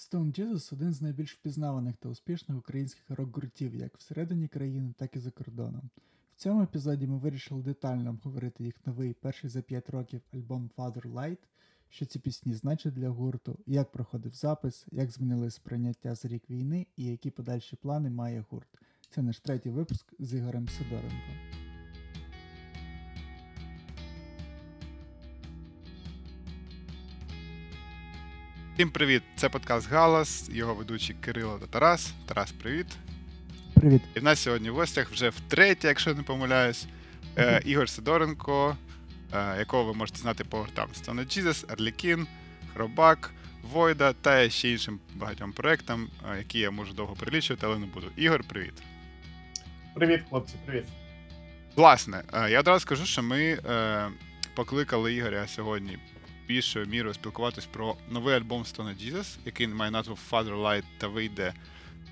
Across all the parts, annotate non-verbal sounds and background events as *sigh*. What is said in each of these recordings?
Stone Jesus один з найбільш впізнаваних та успішних українських рок-гуртів як всередині країни, так і за кордоном. В цьому епізоді ми вирішили детально обговорити їх новий перший за 5 років альбом Father Light, що ці пісні значать для гурту, як проходив запис, як змінили сприйняття за рік війни і які подальші плани має гурт. Це наш третій випуск з Ігорем Сидоренко. Всім привіт! Це подкаст Галас, його ведучі Кирило та Тарас. Тарас, привіт. Привіт! І в нас сьогодні в гостях вже втретє, якщо не помиляюсь, е, Ігор Сидоренко, е, якого ви можете знати по гуртам Stone Jesus, Арлекін, Хробак, Войда та ще іншим багатьом проектам, е, які я можу довго перелічувати, але не буду. Ігор, привіт. Привіт, хлопці, привіт. Власне, е, я одразу скажу, що ми е, покликали Ігоря сьогодні більшою мірою спілкуватись про новий альбом Stone Jesus, який має назву Father Light та вийде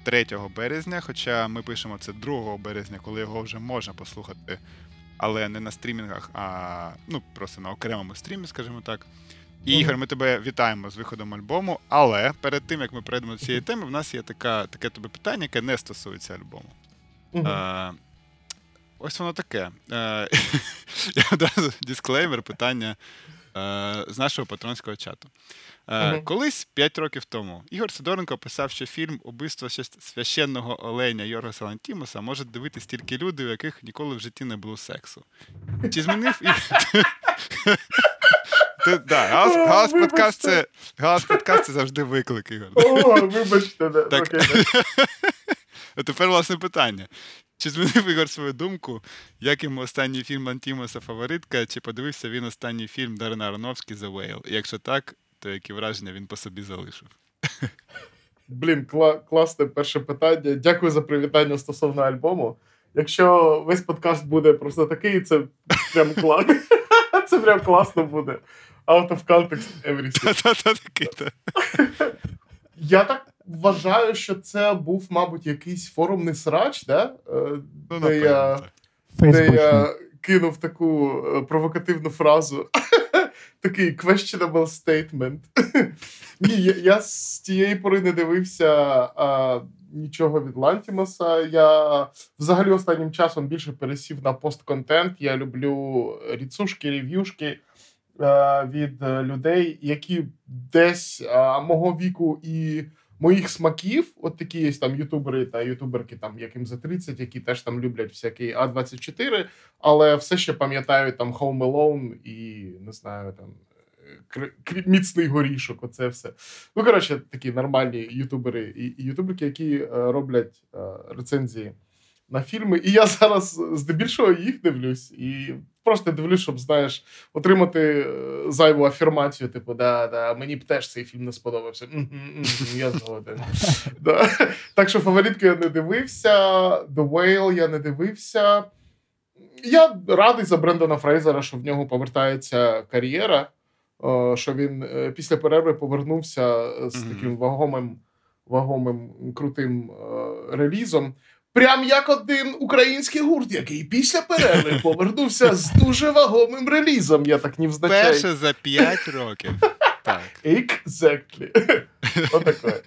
3 березня. Хоча ми пишемо це 2 березня, коли його вже можна послухати, але не на стрімінгах, а ну просто на окремому стрімі, скажімо так. І, Ігор, ми тебе вітаємо з виходом альбому. Але перед тим як ми перейдемо до цієї теми, в нас є така, таке тобі питання, яке не стосується альбому. Мгм. Е, ось воно таке. Е, *laughs* я одразу дисклеймер, питання з нашого патронського чату. Е, Мгм. Колись 5 років тому Ігор Сидоренко писав, що фільм Убивство священного оленя Йоргаса Лантімуса може дивитись тільки люди, у яких ніколи в житті не було сексу. Чи змінив Галас, подкаст це подкаст це завжди виклик, Ігор. О, вибачте. Так. *laughs* тепер власне питання. Чи змінив Ігор свою думку, як йому останній фільм Лантімуса фаворитка, чи подивився він останній фільм Дарина Аронофський The Whale? Якщо так, то які враження він по собі залишив? *laughs* Блін, кла- класне перше питання. Дякую за привітання стосовно альбому. Якщо весь подкаст буде просто такий, це прям клас. *laughs* Це прям класно буде. Out of context everything. Я так вважаю, що це був, мабуть, якийсь форумний срач, да? Е, Ну, де я де я кинув таку е, провокативну фразу. *laughs* Такий questionable statement. *laughs* Ні, я, я з тієї пори не дивився а, нічого від Лантімаса. Я взагалі останнім часом більше пересів на постконтент. Я люблю ріцушки, рев'юшки е, від людей, які десь а, мого віку і моїх смаків, от такі є там ютубери та ютуберки, там яким за 30, які теж там люблять всякий А24, але все ще пам'ятаю там Home Alone і не знаю там. е, Міцний горішок, оце все. Ну, коротше, такі нормальні ютубери і ютуберки, які е, роблять е, рецензії на фільми. І я зараз здебільшого їх дивлюсь. І просто дивлюсь, щоб, знаєш, отримати е, зайву афірмацію, типу, да, да, мені б теж цей фільм не сподобався. Я згоден. *laughs* Так що фаворитки я не дивився, The Whale я не дивився. Я радий за Брендона Фрейзера, що в нього повертається кар'єра, е, що він е, після перерви повернувся з таким вагомим, вагомим крутим релізом. Прям як один український гурт, який після перерви повернувся з дуже вагомим релізом. Я так не взначаю. Перше за 5 років. Так. Exactly. *laughs* Отаке.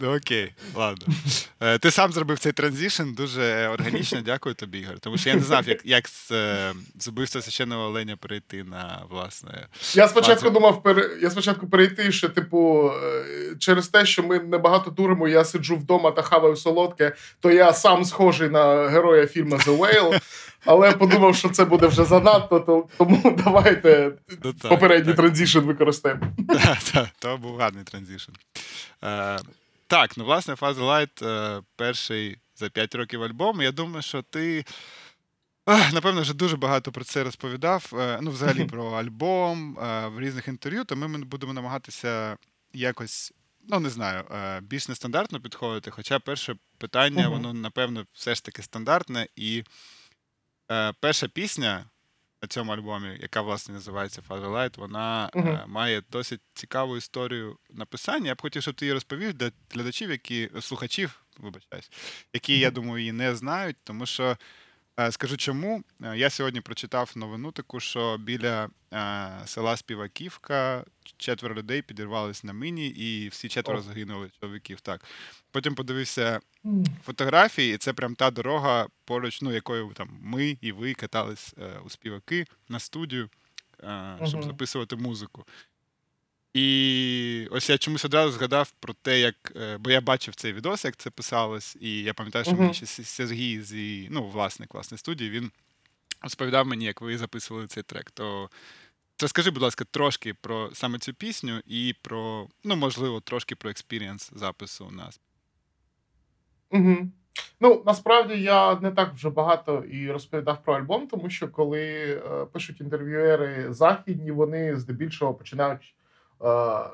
Ну, окей, ладно. *laughs* Е, Ти сам зробив цей transition дуже органічно, дякую тобі, Ігор. Тому що я не знав, як, як з, е, з убивства священного оленя перейти на власне. Я спочатку Бачу. думав я спочатку перейти, що, типу, е, через те, що ми небагато туримо, я сиджу вдома та хаваю солодке, то я сам схожий на героя фільму The Whale. Але подумав, що це буде вже занадто, то тому *laughs* давайте Ну, так, попередній так. transition використаємо. *laughs* Так, так, то був гарний transition. Так, ну власне, Father Light е, перший за 5 років альбом. Я думаю, що ти. Напевно, вже дуже багато про це розповідав. е, Ну, взагалі про альбом е, в різних інтерв'ю, то ми будемо намагатися якось, ну не знаю, більш нестандартно підходити. Хоча перше питання, воно, напевно, все ж таки стандартне. І перша пісня на цьому альбомі, яка власне називається Father Light, вона е, має досить цікаву історію написання. Я б хотів, щоб ти її розповів для глядачів, які слухачів, вибачаюсь, які, я думаю, її не знають, тому що скажу чому. Е, я сьогодні прочитав новину таку, що біля е, села Співаківка четверо людей підірвались на міні, і всі четверо загинули чоловіків. Так. Потім подивився фотографії, і це прям та дорога, поруч, ну, якою там ми і ви катались е, у співаки на студію, е, щоб записувати музику. І ось я чомусь одразу згадав про те, як. е, Бо я бачив цей відос, як це писалось, і я пам'ятаю, що Мгм. мені ще Сергій зі, ну, власник власне студії, він розповідав мені, як ви записували цей трек. То розкажи, будь ласка, трошки про саме цю пісню і про, ну, можливо, трошки про experience запису у нас. Угу. Ну, насправді я не так вже багато і розповідав про альбом, тому що коли е, пишуть інтерв'юери західні, вони здебільшого починають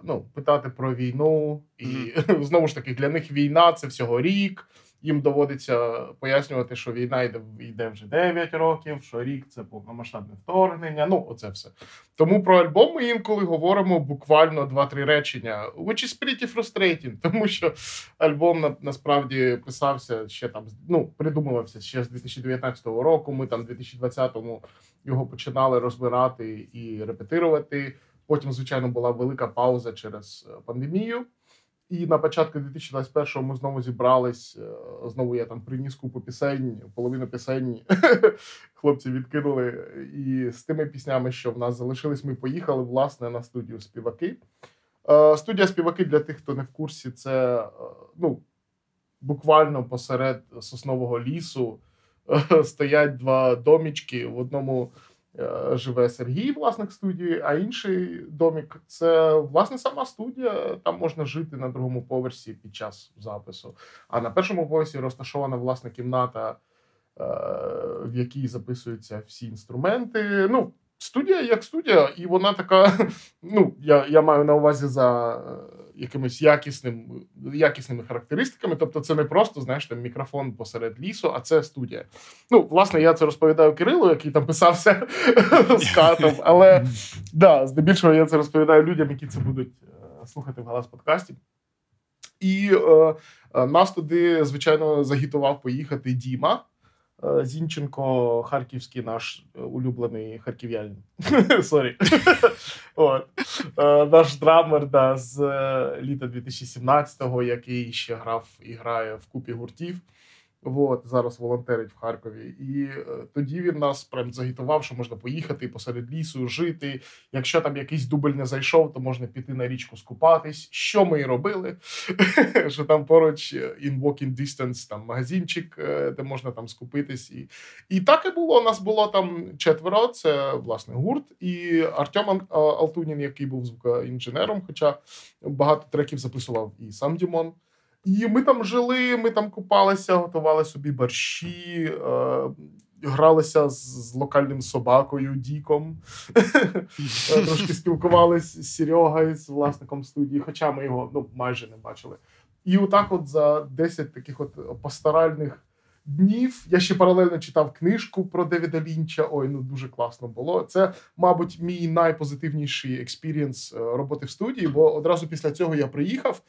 ну, питати про війну. І *laughs* знову ж таки, для них війна це всього рік. Їм доводиться пояснювати, що війна йде, йде вже 9 років, що рік це повномасштабне вторгнення. Ну, оце все. Тому про альбом ми інколи говоримо буквально 2-3 речення, which is pretty frustrating, *laughs* тому що альбом на, насправді писався ще там, ну, придумувався ще з 2019 року. Ми там в 2020-му його починали розбирати і репетирувати. Потім, звичайно, була велика пауза через е, пандемію. І на початку 2021-го ми знову зібрались. е, Знову я там приніс купу пісень, половину пісень *laughs* хлопці відкинули. І з тими піснями, що в нас залишились, ми поїхали власне на студію співаки. Е, Студія співаки для тих, хто не в курсі, це ну, буквально посеред соснового лісу стоять два домічки. В одному живе Сергій, власник студії, а інший домік це власне сама студія. Там можна жити на другому поверсі під час запису. А на першому поверсі розташована власна кімната, е, в якій записуються всі інструменти. Ну, студія як студія, і вона така. *laughs* Ну, я, я маю на увазі за е, якимись якісним, якісними характеристиками. Тобто, це не просто знаєш там мікрофон посеред лісу, а це студія. Ну, власне, я це розповідаю Кирилу, який там писався *laughs* з катом. Але да, здебільшого я це розповідаю людям, які це будуть е, слухати в галас подкасті. І е, е, нас туди, звичайно, загітував поїхати Діма. Е, Зінченко, харківський наш е, улюблений харків'янин. *laughs* Sorry. *laughs* Е, Наш drummer да, з літа 2017-го, який ще грав і грає в купі гуртів. От, зараз волонтерить в Харкові. І е, тоді він нас прям загітував, що можна поїхати посеред лісу, жити. Якщо там якийсь дубль не зайшов, то можна піти на річку скупатись. Що ми і робили? *laughs* що там поруч е, in walking distance там магазинчик, е, де можна там скупитись. І, і так і було. Нас було там четверо. Це власне гурт, і Артем Алтунін, який був звукоінженером, хоча багато треків записував і сам Дімон. І ми там жили, ми там купалися, готували собі борщі, е, гралися з, з локальним собакою Діком. *laughs* Е, Трошки спілкувалися з Серегою, з власником студії, хоча ми його ну, майже не бачили. І отак, от за 10 таких от пасторальних днів я ще паралельно читав книжку про Девіда Лінча. Ой, ну дуже класно було. Це, мабуть, мій найпозитивніший experience е, роботи в студії, бо одразу після цього я приїхав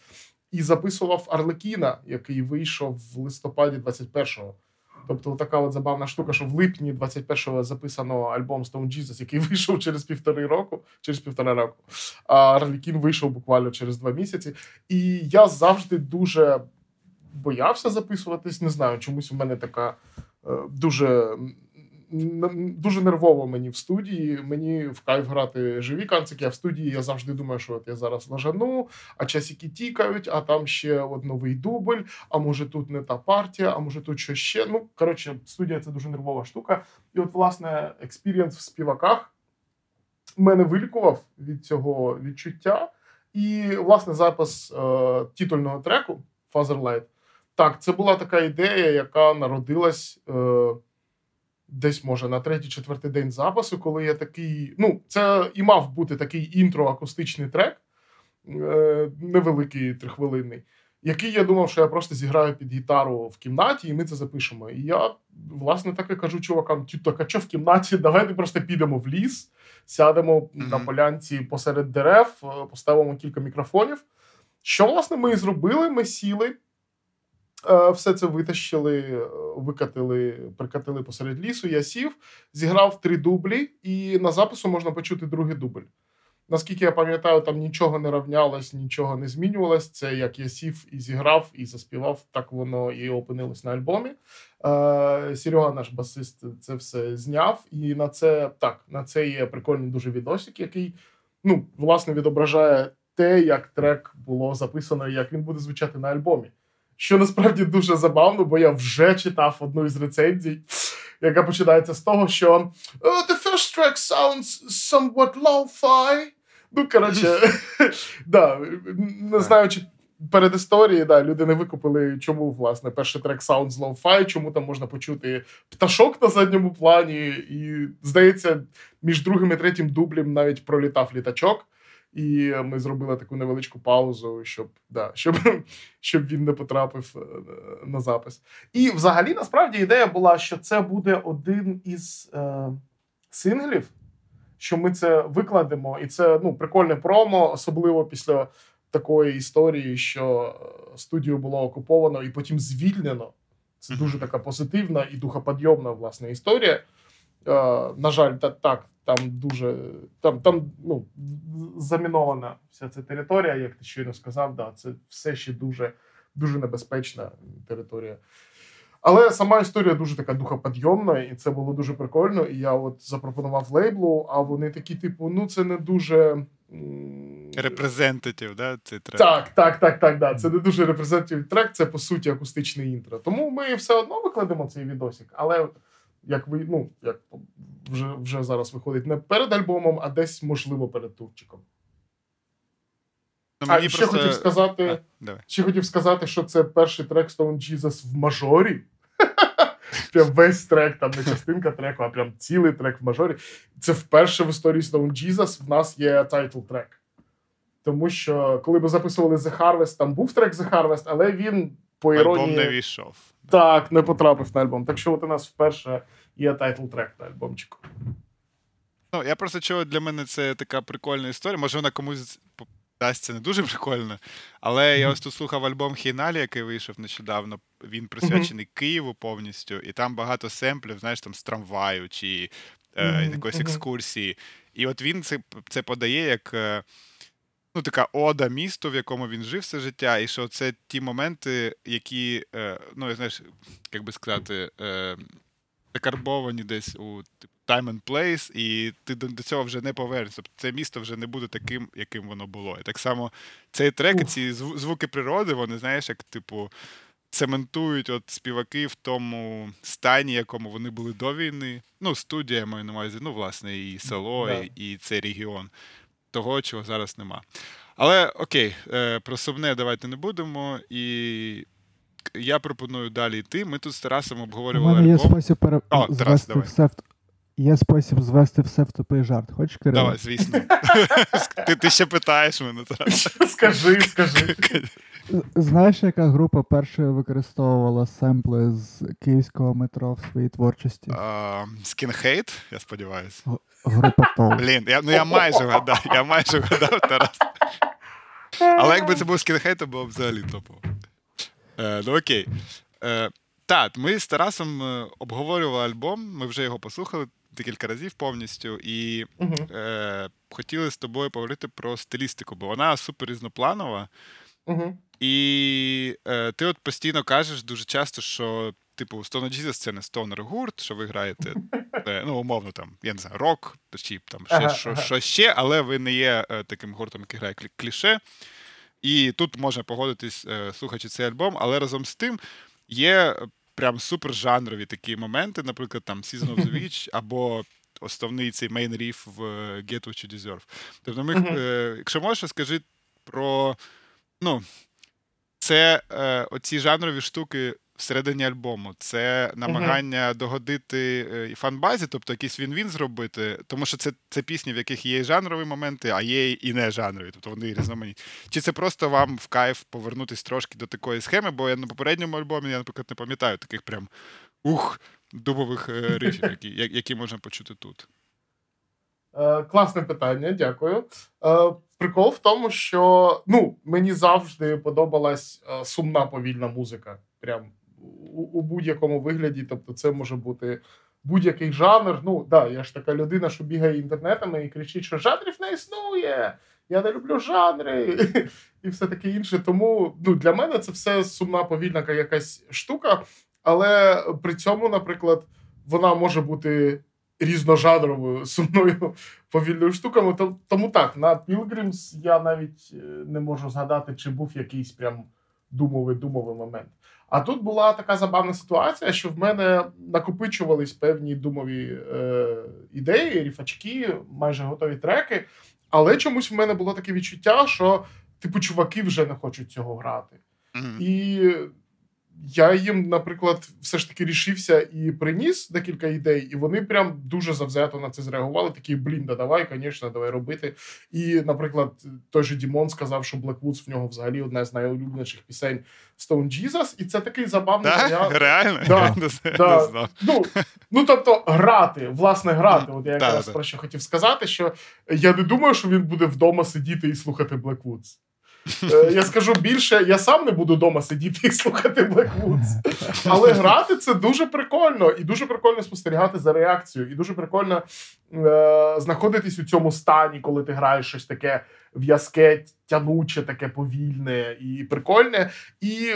і записував Арлекіна, який вийшов в листопаді 21-го. Тобто, така от забавна штука, що в липні 21-го записано альбом Stoned Jesus, який *laughs* вийшов через півтори року, через півтора року. А Арлекін вийшов буквально через два місяці. І я завжди дуже боявся записуватись. Не знаю, чомусь у мене така е, дуже. Дуже нервово мені в студії. Мені в кайф грати живі концики, а в студії я завжди думаю, що от я зараз лажану, а часики тікають, а там ще от новий дубль, а може тут не та партія, а може тут що ще. Ну, коротше, студія це дуже нервова штука. І от, власне, experience в Співаках мене вилікував від цього відчуття. І, власне, запис е, титульного треку Fatherlight. Так, це була така ідея, яка народилась е, десь, може, на третій-четвертий день запису, коли я такий. Ну, це і мав бути такий інтро-акустичний трек, е, невеликий трихвилинний, який я думав, що я просто зіграю під гітару в кімнаті, і ми це запишемо. І я, власне, так і кажу чувакам: «Тю, так а що в кімнаті? *laughs* Давайте просто підемо в ліс, сядемо на полянці посеред дерев, е, поставимо кілька мікрофонів. Що, власне, ми і зробили? Ми сіли. Е, все це витащили, е, викатили, прикатили посеред лісу. Я сів, зіграв три дублі, і на запису можна почути другий дубль. Наскільки я пам'ятаю, там нічого не равнялось, нічого не змінювалось. Це як я сів і зіграв, і заспівав, так воно і опинилось на альбомі. Е, Серега, наш басист, це все зняв. І на це так, на це є прикольний дуже відосик, який ну, власне відображає те, як трек було записано, і як він буде звучати на альбомі. Що насправді дуже забавно, бо я вже читав одну із рецензій, яка починається з того, що «Oh, the first track sounds somewhat lo-fi. Ну, коротше, *laughs* да, не знаю, чи перед історією, да, люди не викупили, чому власне перший трек sounds lo-fi, чому там можна почути пташок на задньому плані, і здається, між другим і третім дублем навіть пролітав літачок. І ми зробили таку невеличку паузу, щоб да, щоб, *laughs* щоб він не потрапив е, на запис. І взагалі, насправді, ідея була, що це буде один із е, синглів, що ми це викладемо, і це ну, прикольне промо, особливо після такої історії, що е, студію було окуповано і потім звільнено. Це дуже така позитивна і духоподйомна власне історія. Е, на жаль, та, так, там дуже там, там ну, замінована вся ця територія, як ти щойно сказав, да, це все ще дуже, дуже небезпечна територія. Але сама історія дуже така духоподйомна, і це було дуже прикольно. І я от запропонував лейблу, а вони такі, типу, ну це не дуже. Репрезентатив, да, цей трек? Так, так, так, так. да. Це не дуже репрезентатив трек, це по суті акустичне інтро. Тому ми все одно викладемо цей відосик, але як ви, ну, як вже вже зараз виходить не перед альбомом, а десь, можливо, перед турчиком. Ну, а ще просто... хотів сказати, А, давай. ще хотів сказати, що це перший трек Stoned Jesus в мажорі. *laughs* Прям весь трек, там не частинка треку, а прям цілий трек в мажорі. Це вперше в історії Stoned Jesus в нас є title track. Тому що, коли ми записували The Harvest, там був трек The Harvest, але він по іронії... Альбом не ввійшов. Так, не потрапив на альбом. Так що от у нас вперше є title track на альбомчику. Ну, я просто чого для мене це така прикольна історія. Може, вона комусь дасться не дуже прикольно. Але я ось тут слухав альбом Heinali, який вийшов нещодавно. Він присвячений Києву повністю, і там багато семплів, знаєш, там з трамваю чи е, якоїсь екскурсії. І от він це, це подає як. Ну, така ода місту, в якому він жив все життя, і що це ті моменти, які, е, ну, знаєш, як би сказати, е, закарбовані десь у типу, time and place, і ти до, цього вже не повернешся. Тобто це місто вже не буде таким, яким воно було. І так само цей трек, ці зву- звуки природи, вони, знаєш, як, типу, цементують от співаки в тому стані, якому вони були до війни. Ну, студія я маю на увазі, ну, власне, і село, Да. і, і цей регіон. Того, чого зараз нема. Але окей, е, про сумне давайте не будемо. І я пропоную далі йти. Ми тут з Тарасом У обговорювали мене є спосіб пере... О, Тарас, звести давай. все в... Є спосіб звести все в тупий жарт. Хочеш, Кирило? Давай, звісно. *laughs* ти, ти ще питаєш мене, Тарас. Скажи, скажи. Знаєш, яка група першою використовувала семпли з київського метро в своїй творчості? Скінхейт, я сподіваюся. Група Тол. Блін, я, ну я майже вгадав, я майже вгадав Тарас. Але якби це був скінхейт, то було б взагалі топово. Е, ну окей. Е, так, ми з Тарасом е, обговорювали альбом, ми вже його послухали декілька разів повністю, і е, хотіли з тобою поговорити про стилістику, бо вона супер різнопланова. Мгм. І е, ти от постійно кажеш дуже часто, що, типу, Stone Jesus це не стонер гурт, що ви граєте, е, ну, умовно, там, я не знаю, рок, чи там ще, Ага, що, ага. що ще, але ви не є е, таким гуртом, який грає кліше. І тут можна погодитись, е, слухаючи цей альбом, але разом з тим є прям супержанрові такі моменти, наприклад, там Season of the *laughs* Witch або основний цей main riff в е, Get What You Deserve. Тобто, ми, Мгм. е, якщо можеш, розкажи про. Ну, це е, оці жанрові штуки всередині альбому. Це намагання догодити е, і фанбазі, тобто якийсь він-він зробити, тому що це, це пісні, в яких є і жанрові моменти, а є і не жанрові, тобто вони різноманітні. Чи це просто вам в кайф повернутись трошки до такої схеми? Бо я на попередньому альбомі, я, наприклад, не пам'ятаю таких прям ух, дубових е, *laughs* рифів, які, які можна почути тут. Е, класне питання, дякую. Прикол в тому, що ну, мені завжди подобалась е, сумна повільна музика. прям у, у будь-якому вигляді. Тобто, це може бути будь-який жанр. Ну, да, я ж така людина, що бігає інтернетами і кричить, що жанрів не існує. Я не люблю жанри *laughs* і все таке інше. Тому ну, для мене це все сумна повільна якась штука. Але при цьому, наприклад, вона може бути різножанровою сумною *laughs* повільною штукою. Тому так, на Pilgrims я навіть е, не можу згадати, чи був якийсь прям думовий думовий момент. А тут була така забавна ситуація, що в мене накопичувались певні думові е, ідеї, ріфачки, майже готові треки. Але чомусь в мене було таке відчуття, що типу чуваки вже не хочуть цього грати. Mm-hmm. І я їм, наприклад, все ж таки рішився і приніс декілька ідей, і вони прям дуже завзято на це зреагували. Такі блін, да давай, звісно, давай робити. І, наприклад, той же Дімон сказав, що Blackwoods в нього взагалі одна з найулюбленіших пісень Stone Jesus, і це такий забавний да? варіант. Реально? Да, да. Ну, ну тобто, грати, власне, грати. От я якраз про що хотів сказати, що я не думаю, що він буде вдома сидіти і слухати Blackwoods. Е, я скажу більше, я сам не буду вдома сидіти і слухати Blackwoods. Але грати це дуже прикольно, і дуже прикольно спостерігати за реакцією, і дуже прикольно е- знаходитись у цьому стані, коли ти граєш щось таке в'язке, тянуче, таке повільне і прикольне. І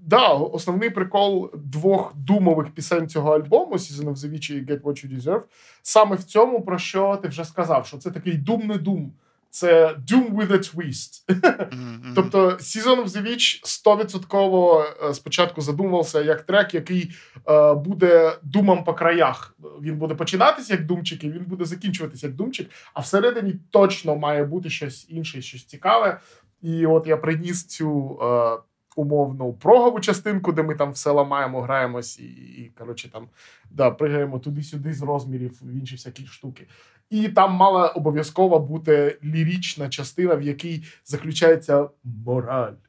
да, основний прикол двох думових пісень цього альбому Season of the Witch і Get What You Deserve, саме в цьому, про що ти вже сказав, що це такий дум-не дум це Doom with a Twist. *laughs* Mm-hmm. Тобто Season of the Witch 100% е, спочатку задумувався як трек, який е, буде думом по краях. Він буде починатися як думчик, і він буде закінчуватися як думчик, а всередині точно має бути щось інше, щось цікаве. І от я приніс цю. Е, Умовну прогову частинку, де ми там все ламаємо, граємось і, і коротше, там да, пригаємо туди-сюди з розмірів в інші всякі штуки. І там мала обов'язково бути лірічна частина, в якій заключається мораль. *laughs*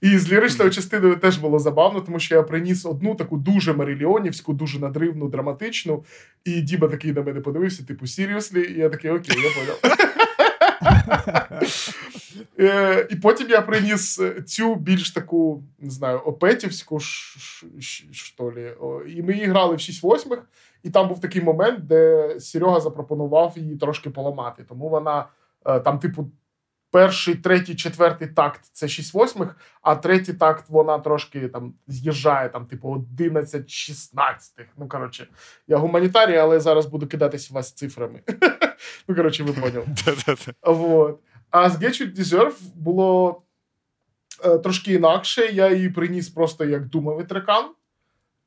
І з ліричною частиною теж було забавно, тому що я приніс одну таку дуже мариліонівську, дуже надривну, драматичну. І Діба такий на мене подивився, типу, серйослі, і я такий, окей, я поняв. Е, і потім я приніс цю більш таку, не знаю, опетівську, що лі. І ми її грали в 6 восьмих. І там був такий момент, де Серега запропонував її трошки поламати. Тому вона е, там, типу, перший, третій, четвертий такт це 6 восьмих, а третій такт вона трошки там з'їжджає, там, типу, 11 16 Ну, коротше, я гуманітарій, але зараз буду кидатись вас цифрами. *laughs* Ну, коротше, ви поняли. *laughs* Вот. А з Get You Deserve було е, трошки інакше. Я її приніс просто як думовий трекан.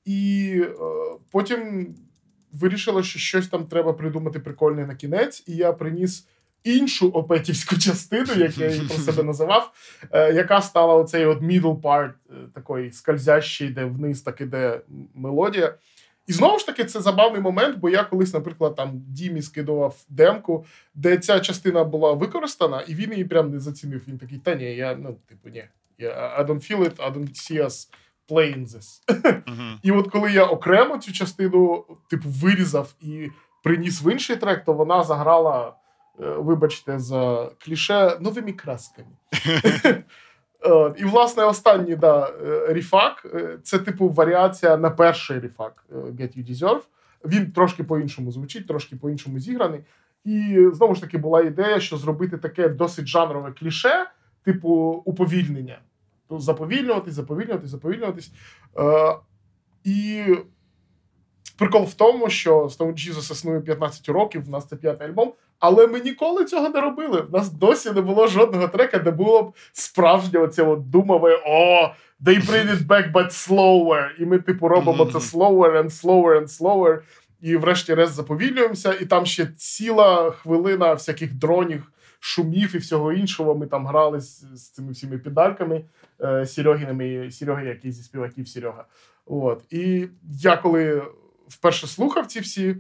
І е, потім вирішила, що щось там треба придумати прикольне на кінець, і я приніс іншу опетівську частину, як я її про себе називав, е, яка стала оцей от middle part, е, такий скользящий, де вниз так іде мелодія. І знову ж таки, це забавний момент, бо я колись, наприклад, там Дімі скидував демку, де ця частина була використана, і він її прям не зацінив. Він такий, та ні, я ну, типу, ні. I don't feel it, I don't see us playing this. Uh-huh. І от коли я окремо цю частину, типу, вирізав і приніс в інший трек, то вона заграла, вибачте, за кліше новими красками. *laughs* Е, і, власне, останній да, е, ріфак це, типу, варіація на перший ріфак Get You Deserve. Він трошки по-іншому звучить, трошки по-іншому зіграний. І знову ж таки була ідея, що зробити таке досить жанрове кліше, типу уповільнення. Заповільнюватись, заповільнюватись, заповільнюватись. Е, І прикол в тому, що Stone Jesus існує 15 років, в нас це п'ятий альбом, але ми ніколи цього не робили. В нас досі не було жодного трека, де було б справжнє оце от думове о, they bring it back, but slower. І ми, типу, робимо це slower and slower and slower. І врешті-решт заповільнюємося, і там ще ціла хвилина всяких дронів шумів і всього іншого. Ми там грали з, з цими всіми підальками е, Серегіними, Серега, який зі співаків Серега. От. І я коли вперше слухав ці всі е,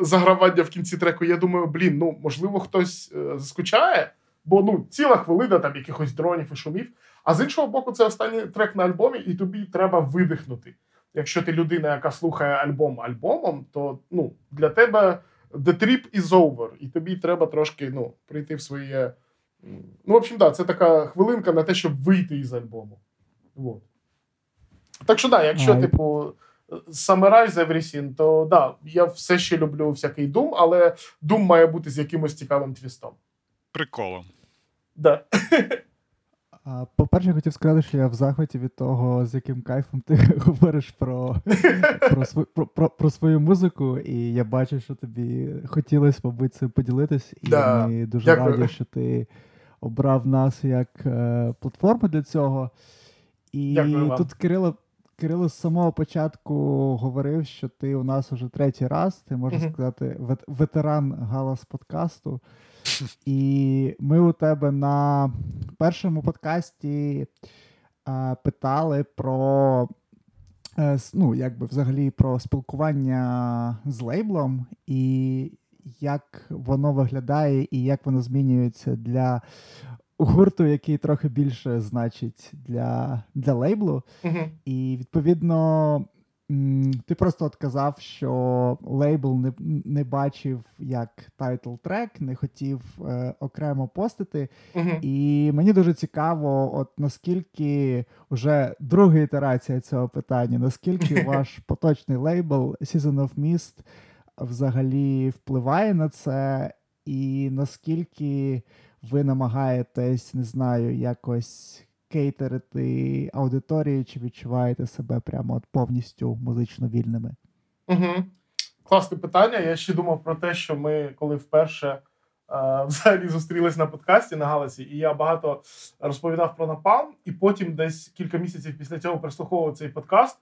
загравання в кінці треку, я думаю, блін, ну можливо, хтось е, заскучає, бо ну ціла хвилина там якихось дронів і шумів. А з іншого боку, це останній трек на альбомі, і тобі треба видихнути. Якщо ти людина, яка слухає альбом альбомом, то ну, для тебе the trip is over, і тобі треба трошки ну, прийти в своє. Ну, в общем, да, це така хвилинка на те, щоб вийти із альбому. Вот. Так що, да, якщо, типу, summarize everything, то да, я все ще люблю всякий Doom, але Doom має бути з якимось цікавим твістом. Приколом. Да. По-перше, я хотів сказати, що я в захваті від того, з яким кайфом ти *laughs* говориш про, про, св- про, про, про свою музику, і я бачу, що тобі хотілося, мабуть, цим поділитись. І Да, ми дуже дякую. раді, що ти обрав нас як е, платформу для цього. І Дякую вам. тут Кирило. Кирило з самого початку говорив, що ти у нас уже третій раз, ти можна Мгм. сказати, ветеран галас подкасту. І ми у тебе на першому подкасті а, питали про е, ну, якби взагалі про спілкування з лейблом, і як воно виглядає, і як воно змінюється для гурту, який трохи більше значить для, для лейблу. Мгм. І відповідно, ти просто от казав, що лейбл не, не бачив як title track, не хотів е, окремо постити. Мгм. І мені дуже цікаво, от наскільки вже друга ітерація цього питання, наскільки *laughs* ваш поточний лейбл Season of Mist взагалі впливає на це, і наскільки ви намагаєтесь, не знаю, якось cater ити аудиторії, чи відчуваєте себе прямо от повністю музично вільними? Угу. Класне питання. Я ще думав про те, що ми, коли вперше е, взагалі зустрілись на подкасті на Галасі, і я багато розповідав про напалм, і потім десь кілька місяців після цього прислуховував цей подкаст,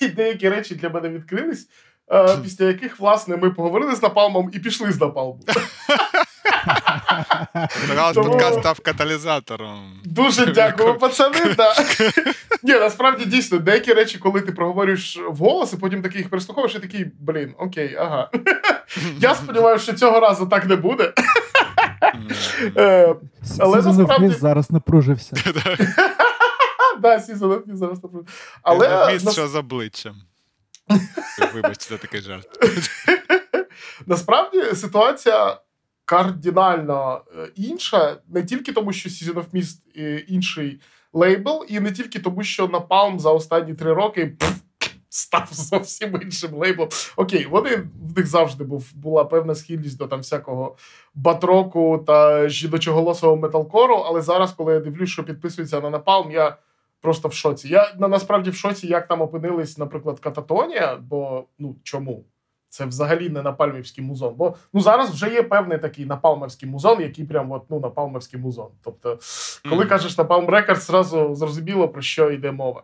і деякі речі для мене відкрились, е, *laughs* після яких, власне, ми поговорили з напалмом і пішли з напалму. *laughs* Зараз Тому- подкаст став каталізатором. Дуже дякую, пацани. Да. Ні, насправді дійсно, деякі речі, коли ти проговорюєш вголос, і потім такий їх прислуховуєш, і такий, блін, окей, ага. *laughs* Я сподіваюся, що цього разу так не буде. Е, Але насправді- зараз напружився. *laughs* Да, of зараз напружу. Але що з обличчям. *laughs* Вибачте, це такий жарт. насправді ситуація кардинально е, інша, не тільки тому, що Season of Mist е, інший лейбл, і не тільки тому, що Napalm за останні три роки став зовсім іншим лейблом. Окей, вони в них завжди був була певна схильність до там всякого батроку та жіночоголосого металкору. Але зараз, коли я дивлюсь, що підписується на Napalm, я просто в шоці. Я на, насправді в шоці, як там опинились, наприклад, Кататонія, бо ну чому? Це взагалі не напальмівський музон. Бо ну зараз вже є певний такий напалмовський музон, який прям от, ну, напалмовський музон. Тобто, коли Мгм. кажеш Napalm Records, зразу зрозуміло про що йде мова.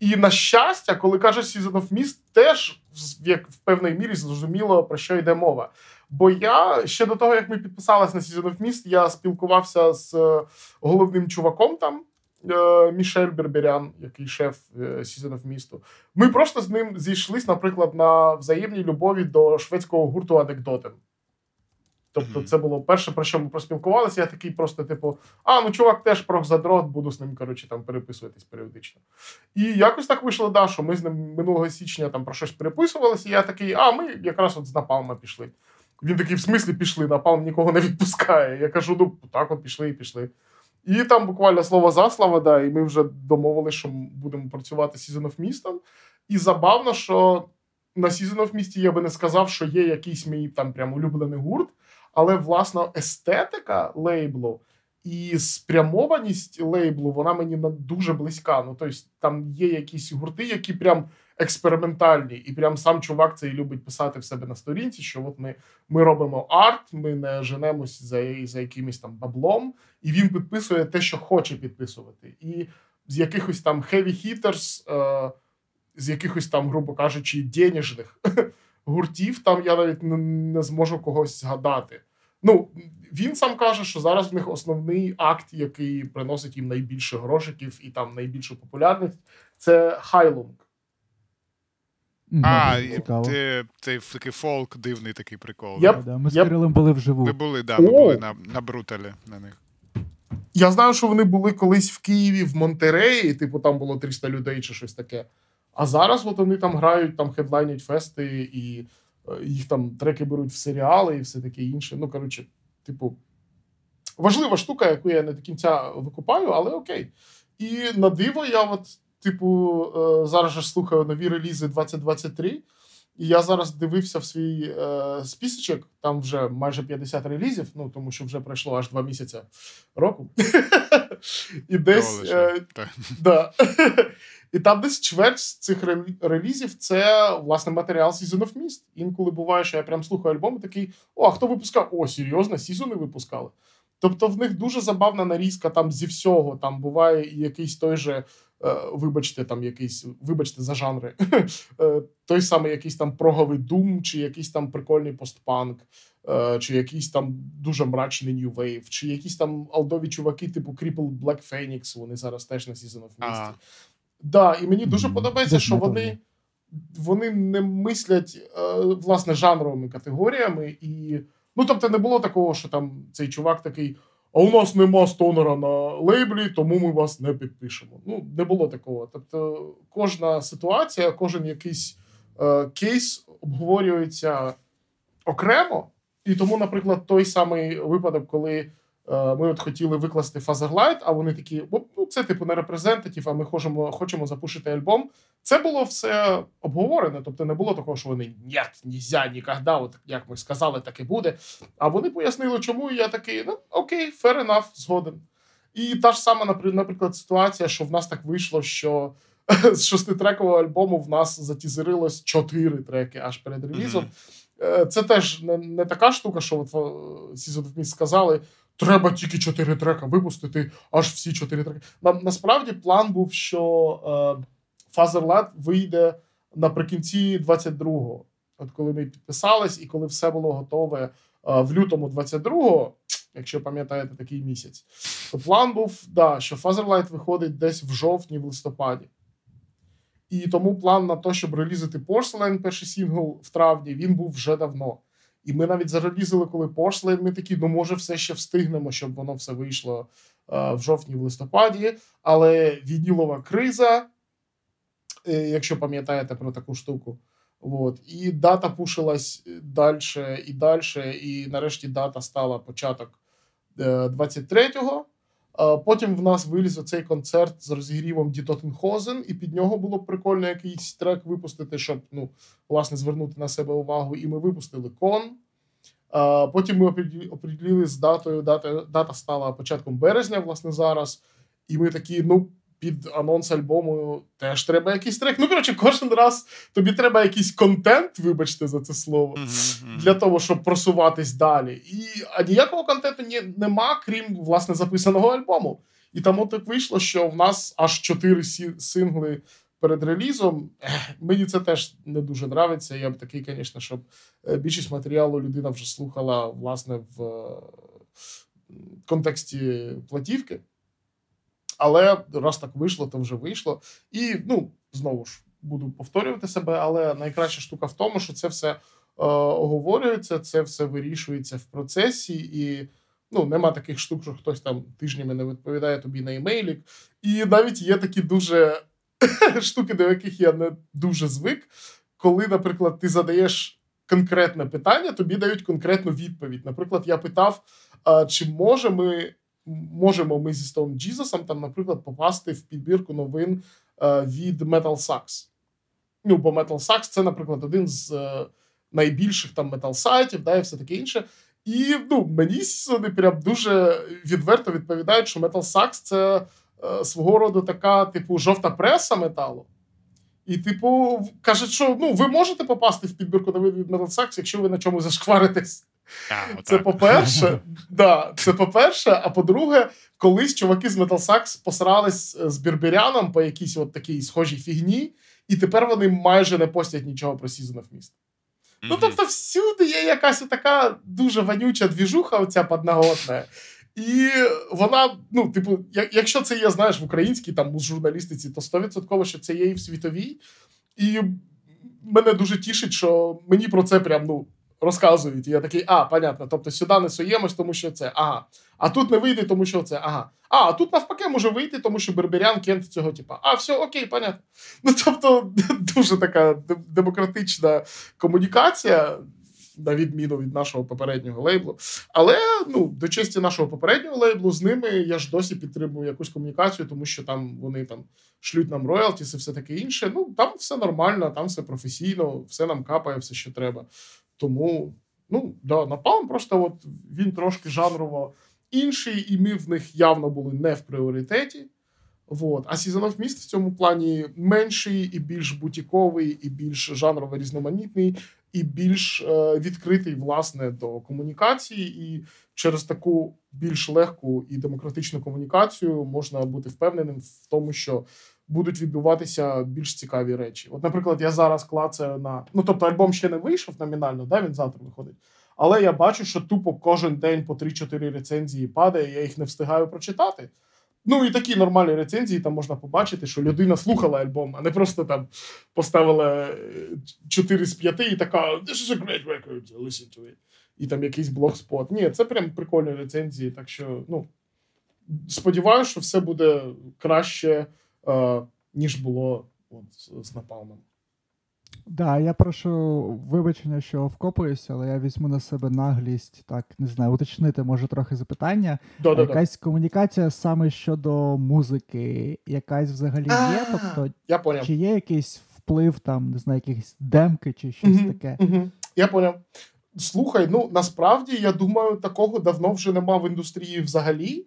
І на щастя, коли кажеш Season of Mist, теж в- як в певній мірі зрозуміло про що йде мова. Бо я ще до того, як ми підписалися на Season of Mist, я спілкувався з е, головним чуваком там. Е, Мішель Берберян, який шеф е, Season of Mist. Ми просто з ним зійшлись, наприклад, на взаємній любові до шведського гурту Анекдотен. Тобто, це було перше, про що ми проспілкувалися. Я такий просто, типу, а, ну чувак теж прохзадрот, буду з ним, коротше, там переписуватись періодично. І якось так вийшло, да, що ми з ним минулого січня там про щось переписувалися, і я такий, а ми якраз от з Напалма пішли. Він такий, в смислі пішли, Напалм нікого не відпускає. Я кажу, ну так от пішли і пішли. І там буквально слово за слово, да, і ми вже домовилися, що будемо працювати Season of Mist. І забавно, що на Season of Mist я би не сказав, що є якийсь мій там прям улюблений гурт, але власна естетика лейблу і спрямованість лейблу, вона мені дуже близька. Ну, тобто, там є якісь гурти, які прям експериментальні, і прям сам чувак це і любить писати в себе на сторінці, що от ми, ми робимо арт, ми не женемось за, за якимось там баблом, і він підписує те, що хоче підписувати. І з якихось там hitters, е, з якихось там, грубо кажучи, денежних *laughs* гуртів, там я навіть не зможу когось згадати. Ну, він сам каже, що зараз в них основний акт, який приносить їм найбільше грошиків і там найбільшу популярність, це Хайлунг. А, цікаво. ти, цей такий фолк, дивний такий прикол. Я- Да, Ми з я- Кирилом були вживу. Ми були, да, ми О! були на, на бруталі на них. Я знаю, що вони були колись в Києві, в Монтереї, типу там було 300 людей чи щось таке. А зараз от вони там грають, там хедлайнять фести, і е, їх там треки беруть в серіали і все таке інше. Ну, коротше, типу, важлива штука, яку я не до кінця викупаю, але окей. І на диво, я от, типу, е, зараз же слухаю нові релізи 2023. І я зараз дивився в свій е, списочок, там вже майже 50 релізів, ну тому що вже пройшло аж два місяці року. *laughs* І десь. Е, да. І там десь чверть з цих релізів це власне матеріал Season of Mist. Інколи буває, що я прям слухаю альбом і такий: о, а хто випускав? О, серйозно, Сізони випускали. Тобто в них дуже забавна нарізка там зі всього. Там буває і якийсь той же, вибачте, там якийсь, вибачте за жанри, *laughs* е, той самий якийсь там проговий дум, чи якийсь там прикольний постпанк, е, чи якийсь там дуже мрачний New Wave, чи якісь там алдові чуваки, типу Cripple Black Phoenix, вони зараз теж на Season of Mist. Да, і мені дуже подобається, що вони, вони не мислять е, власне жанровими категоріями. І, ну, тобто, не було такого, що там цей чувак такий. А у нас нема стонера на лейблі, тому ми вас не підпишемо. Ну, не було такого. Тобто, кожна ситуація, кожен якийсь е, кейс обговорюється окремо. І тому, наприклад, той самий випадок, коли ми от хотіли викласти Fatherlight, а вони такі, ну це типу не репрезентатив, а ми хочемо, хочемо запушити альбом. Це було все обговорене. Тобто не було такого, що вони ні, нельзя, ніколи, от як ми сказали, так і буде. А вони пояснили, чому, і я такий, ну окей, fair enough, згоден. І та ж сама, наприклад, ситуація, що в нас так вийшло, що *laughs* з шеститрекового альбому в нас затізерилось чотири треки аж перед релізом. Е, Це теж не, не така штука, що от е, Season сказали. Треба тільки чотири трека випустити, аж всі чотири треки. На, насправді план був, що е, Fatherland вийде наприкінці 22-го. От коли ми підписались, і коли все було готове е, в лютому 22-го, якщо пам'ятаєте такий місяць, то план був, да, що Fatherlight виходить десь в жовтні, в листопаді. І тому план на те, щоб релізити Porcelain, перший сингл в травні, він був вже давно. І ми навіть зарелізили, коли пошли. ми такі, ну може, все ще встигнемо, щоб воно все вийшло е, в жовтні, в листопаді. Але вінілова криза, е, якщо пам'ятаєте про таку штуку. От. І дата пушилась далі і далі, і нарешті дата стала початок е, 23-го. Е, Потім в нас виліз оцей концерт з розігрівом Die Toten Hosen, і під нього було прикольно якийсь трек випустити, щоб ну, власне звернути на себе увагу. І ми випустили кон. Е, Потім ми оприділи- оприділили з датою. Дата, дата стала початком березня, власне, зараз. І ми такі, ну, під анонс альбому теж треба якийсь трек. Ну, коротше, кожен раз тобі треба якийсь контент, вибачте за це слово для того, щоб просуватись далі. І а ніякого контенту ні, нема, крім власне записаного альбому. І тому так вийшло, що в нас аж чотири сі- сингли перед релізом. Мені це теж не дуже нравиться. Я б такий, звісно, щоб е, більшість матеріалу людина вже слухала власне в контексті платівки. Але раз так вийшло, то вже вийшло. І ну знову ж буду повторювати себе, але найкраща штука в тому, що це все е, оговорюється, це все вирішується в процесі, і ну нема таких штук, що хтось там тижнями не відповідає тобі на емейлік. І навіть є такі дуже *laughs* штуки, до яких я не дуже звик, коли, наприклад, ти задаєш конкретне питання, тобі дають конкретну відповідь. Наприклад, я питав, чи може ми, можемо ми зі Stone Jesus, там, наприклад, попасти в підбірку новин е, від Metal Sucks. Ну, бо Metal Sucks це, наприклад, один з е, найбільших там метал-сайтів, да, і все таке інше. І ну, мені вони прям дуже відверто відповідають, що Metal Sucks це е, свого роду така, типу, жовта преса металу. І, типу, кажуть, що ну, ви можете попасти в підбірку новин від Metal Sucks, якщо ви на чомусь зашкваритесь. А, Це по-перше, *laughs* да, це по-перше. А по-друге, колись чуваки з Metal Sucks посрались з Бірбіряном по якійсь от такій схожій фігні, і тепер вони майже не постять нічого про Season of Mist. Ну, тобто, всюди є якась така дуже вонюча двіжуха, оця подноготна. І вона, ну, типу, якщо це є, знаєш, в українській там у журналістиці, то 100% що це є і в світовій. І мене дуже тішить, що мені про це прям ну, розказують. І я такий, а, понятно. Тобто сюди не суємось, тому що це. Ага. А тут не вийде, тому що це. Ага. А, а тут навпаки може вийти, тому що Берберян кент цього, типа. А, все, окей, понятно. Ну, тобто, *laughs* дуже така демократична комунікація. на відміну від нашого попереднього лейблу. Але ну, до честі нашого попереднього лейблу з ними я ж досі підтримую якусь комунікацію, тому що там вони там шлють нам роялтіс і все таке інше. Ну там все нормально, там все професійно, все нам капає, все, що треба. Тому, ну да, напалм просто от він трошки жанрово інший, і ми в них явно були не в пріоритеті. Вот. А Season of Mist в цьому плані менший, і більш бутіковий, і більш жанрово різноманітний, і більш е, відкритий, власне, до комунікації. І через таку більш легку і демократичну комунікацію можна бути впевненим в тому, що будуть відбуватися більш цікаві речі. От, наприклад, я зараз клацаю на. Ну, тобто, альбом ще не вийшов номінально, да, він завтра виходить. Але я бачу, що тупо кожен день по 3-4 рецензії падає, я їх не встигаю прочитати. Ну і такі нормальні рецензії там можна побачити, що людина слухала альбом, а не просто там поставила 4 е, з 5 і така This is a great record, listen to it. І там якийсь блогспот. Ні, це прям прикольні рецензії. Так що, ну сподіваюся, що все буде краще, ніж було от, з напалмом. Да, я прошу вибачення, що вкопуюся, але я візьму на себе наглість, так не знаю, уточнити може трохи запитання. Да, да, якась комунікація саме щодо музики, якась взагалі є? Тобто, я поняв. чи є якийсь вплив там, не знаю, якісь демки чи щось угу, таке? Угу. Я поняв. Слухай, ну насправді я думаю, такого давно вже нема в індустрії взагалі.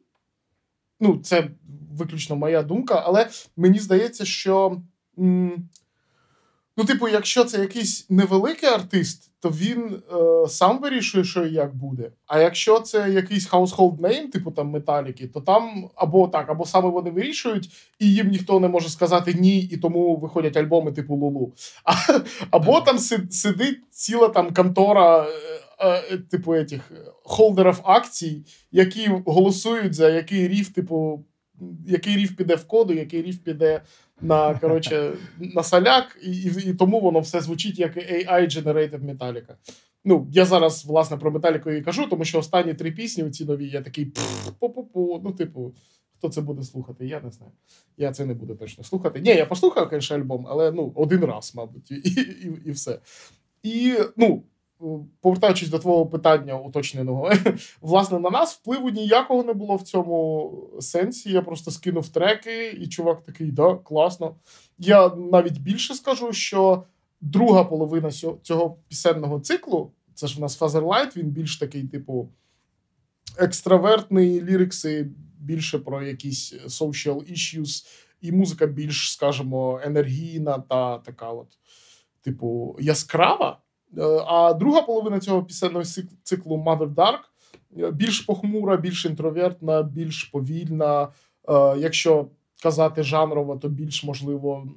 Ну, це виключно моя думка, але мені здається, що. М- Ну, типу, якщо це якийсь невеликий артист, то він е, сам вирішує, що і як буде. А якщо це якийсь household name, типу там металіки, то там або так, або саме вони вирішують, і їм ніхто не може сказати ні, і тому виходять альбоми типу Лулу. А, Або там сидить ціла там контора, е, е, типу етих холдерів акцій, які голосують за який рів, типу, який рів піде в коду, який рів піде на коротше, *laughs* на соляк, і, і і, тому воно все звучить як AI-generated Metallica. Ну, я зараз, власне, про Металіку і кажу, тому що останні три пісні у ці нові я такий пу-пу-пу, ну, типу, хто це буде слухати? Я не знаю. Я це не буду точно слухати. Ні, я послухаю, звісно, альбом, але ну, один раз, мабуть, і, і, і все. І, ну, повертаючись до твого питання уточненого, *laughs* власне, на нас впливу ніякого не було в цьому сенсі. Я просто скинув треки, і чувак такий, да, класно. Я навіть більше скажу, що друга половина цього пісенного циклу, це ж в нас Fatherlight, він більш такий, типу, екстравертний лірикси, більше про якісь social issues, і музика більш, скажімо, енергійна та така, от, типу, яскрава. Е, а друга половина цього пісенного циклу Mother Dark е, більш похмура, більш інтровертна, більш повільна. Е, якщо казати жанрово, то більш можливо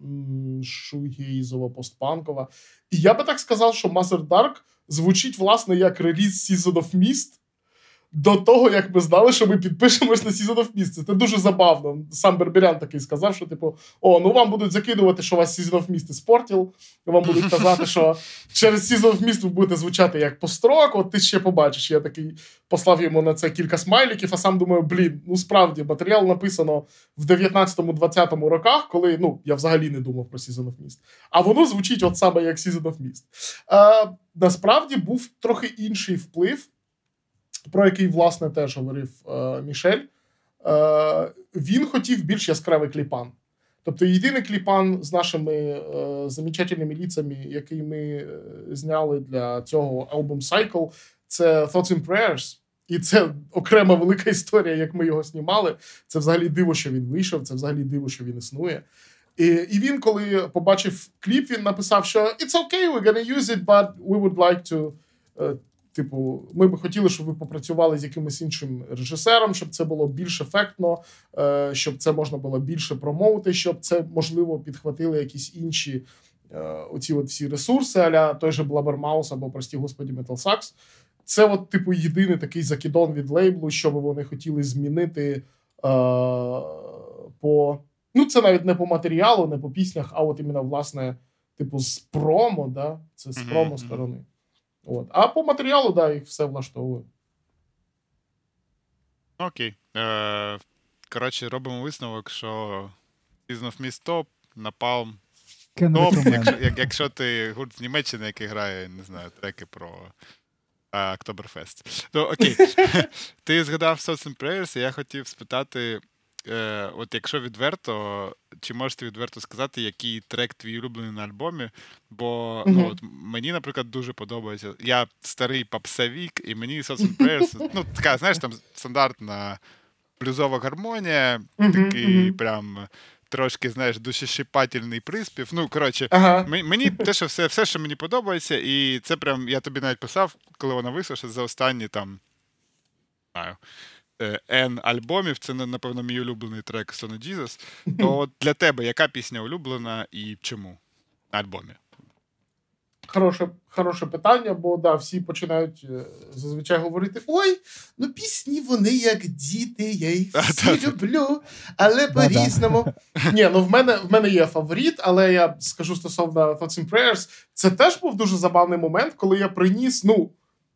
шугізово постпанкова. І я би так сказав, що Mother Dark звучить власне як реліз Season of Mist, до того, як ми знали, що ми підпишемось на Season of Mist. Це дуже забавно. Сам Берберян такий сказав, що, типу, о, ну вам будуть закидувати, що вас Season of Mist спортів. Вам будуть казати, що через Season of Mist ви будете звучати як построк, от ти ще побачиш. Я такий послав йому на це кілька смайліків, а сам думаю, блін, ну справді матеріал написано в 19-20 роках, коли ну, я взагалі не думав про Season of Mist. А воно звучить от саме як Season of Mist. Е, Насправді був трохи інший вплив про який, власне, теж говорив е, Мішель, е, він хотів більш яскравий кліпан. Тобто, єдиний кліпан з нашими е, замечательними ліцями, який ми е, зняли для цього Album Cycle, це Thoughts and Prayers. І це окрема велика історія, як ми його знімали. Це взагалі диво, що він вийшов, це взагалі диво, що він існує. І і він, коли побачив кліп, він написав, що It's okay, we're gonna use it, but we would like to uh, Типу, ми би хотіли, щоб ви попрацювали з якимось іншим режисером, щоб це було більш ефектно, е, щоб це можна було більше промовити, щоб це можливо підхватили якісь інші е, оці от всі ресурси, аля той же Blabbermouth або прості господі Metal Sax. Це, от, типу, єдиний такий закидон від лейблу, що би вони хотіли змінити е, по. Ну, це навіть не по матеріалу, не по піснях, а от іменно, власне, типу, з промо, да? це з промо сторони. От. А по матеріалу, да, їх все влаштовує. Окей. Е, Коротше, робимо висновок, що Season of Mist топ, Napalm Кен Ну, якщо, як, якщо ти гурт з Німеччини, який грає, не знаю, треки про а, Октоберфест. Ну, окей. *laughs* ти згадав Thoughts and Prayers, і я хотів спитати: е, от якщо відверто, чи можете відверто сказати, який трек твій улюблений на альбомі? Бо ну, от мені, наприклад, дуже подобається. Я старий попсовік, і мені Thoughts Prayers, ну, така, знаєш, там стандартна блюзова гармонія, Мгм, такий мгм. прям. Трошки, знаєш, душещипательний приспів. Ну, коротше, Ага. Мені, мені те, що все, все, що мені подобається, і це прям я тобі навіть писав, коли вона вийшла, що за останні там не знаю, N альбомів, це на- напевно мій улюблений трек Stone Jesus. То *laughs* для тебе яка пісня улюблена і чому на альбомі? Хороше, хороше питання, бо да, всі починають е, зазвичай говорити: ой, ну пісні вони як діти, я їх *laughs* всі люблю, але по-різному. *laughs* Ні, ну в мене в мене є фаворит, але я скажу стосовно Thoughts and Prayers, це теж був дуже забавний момент, коли я приніс, ну.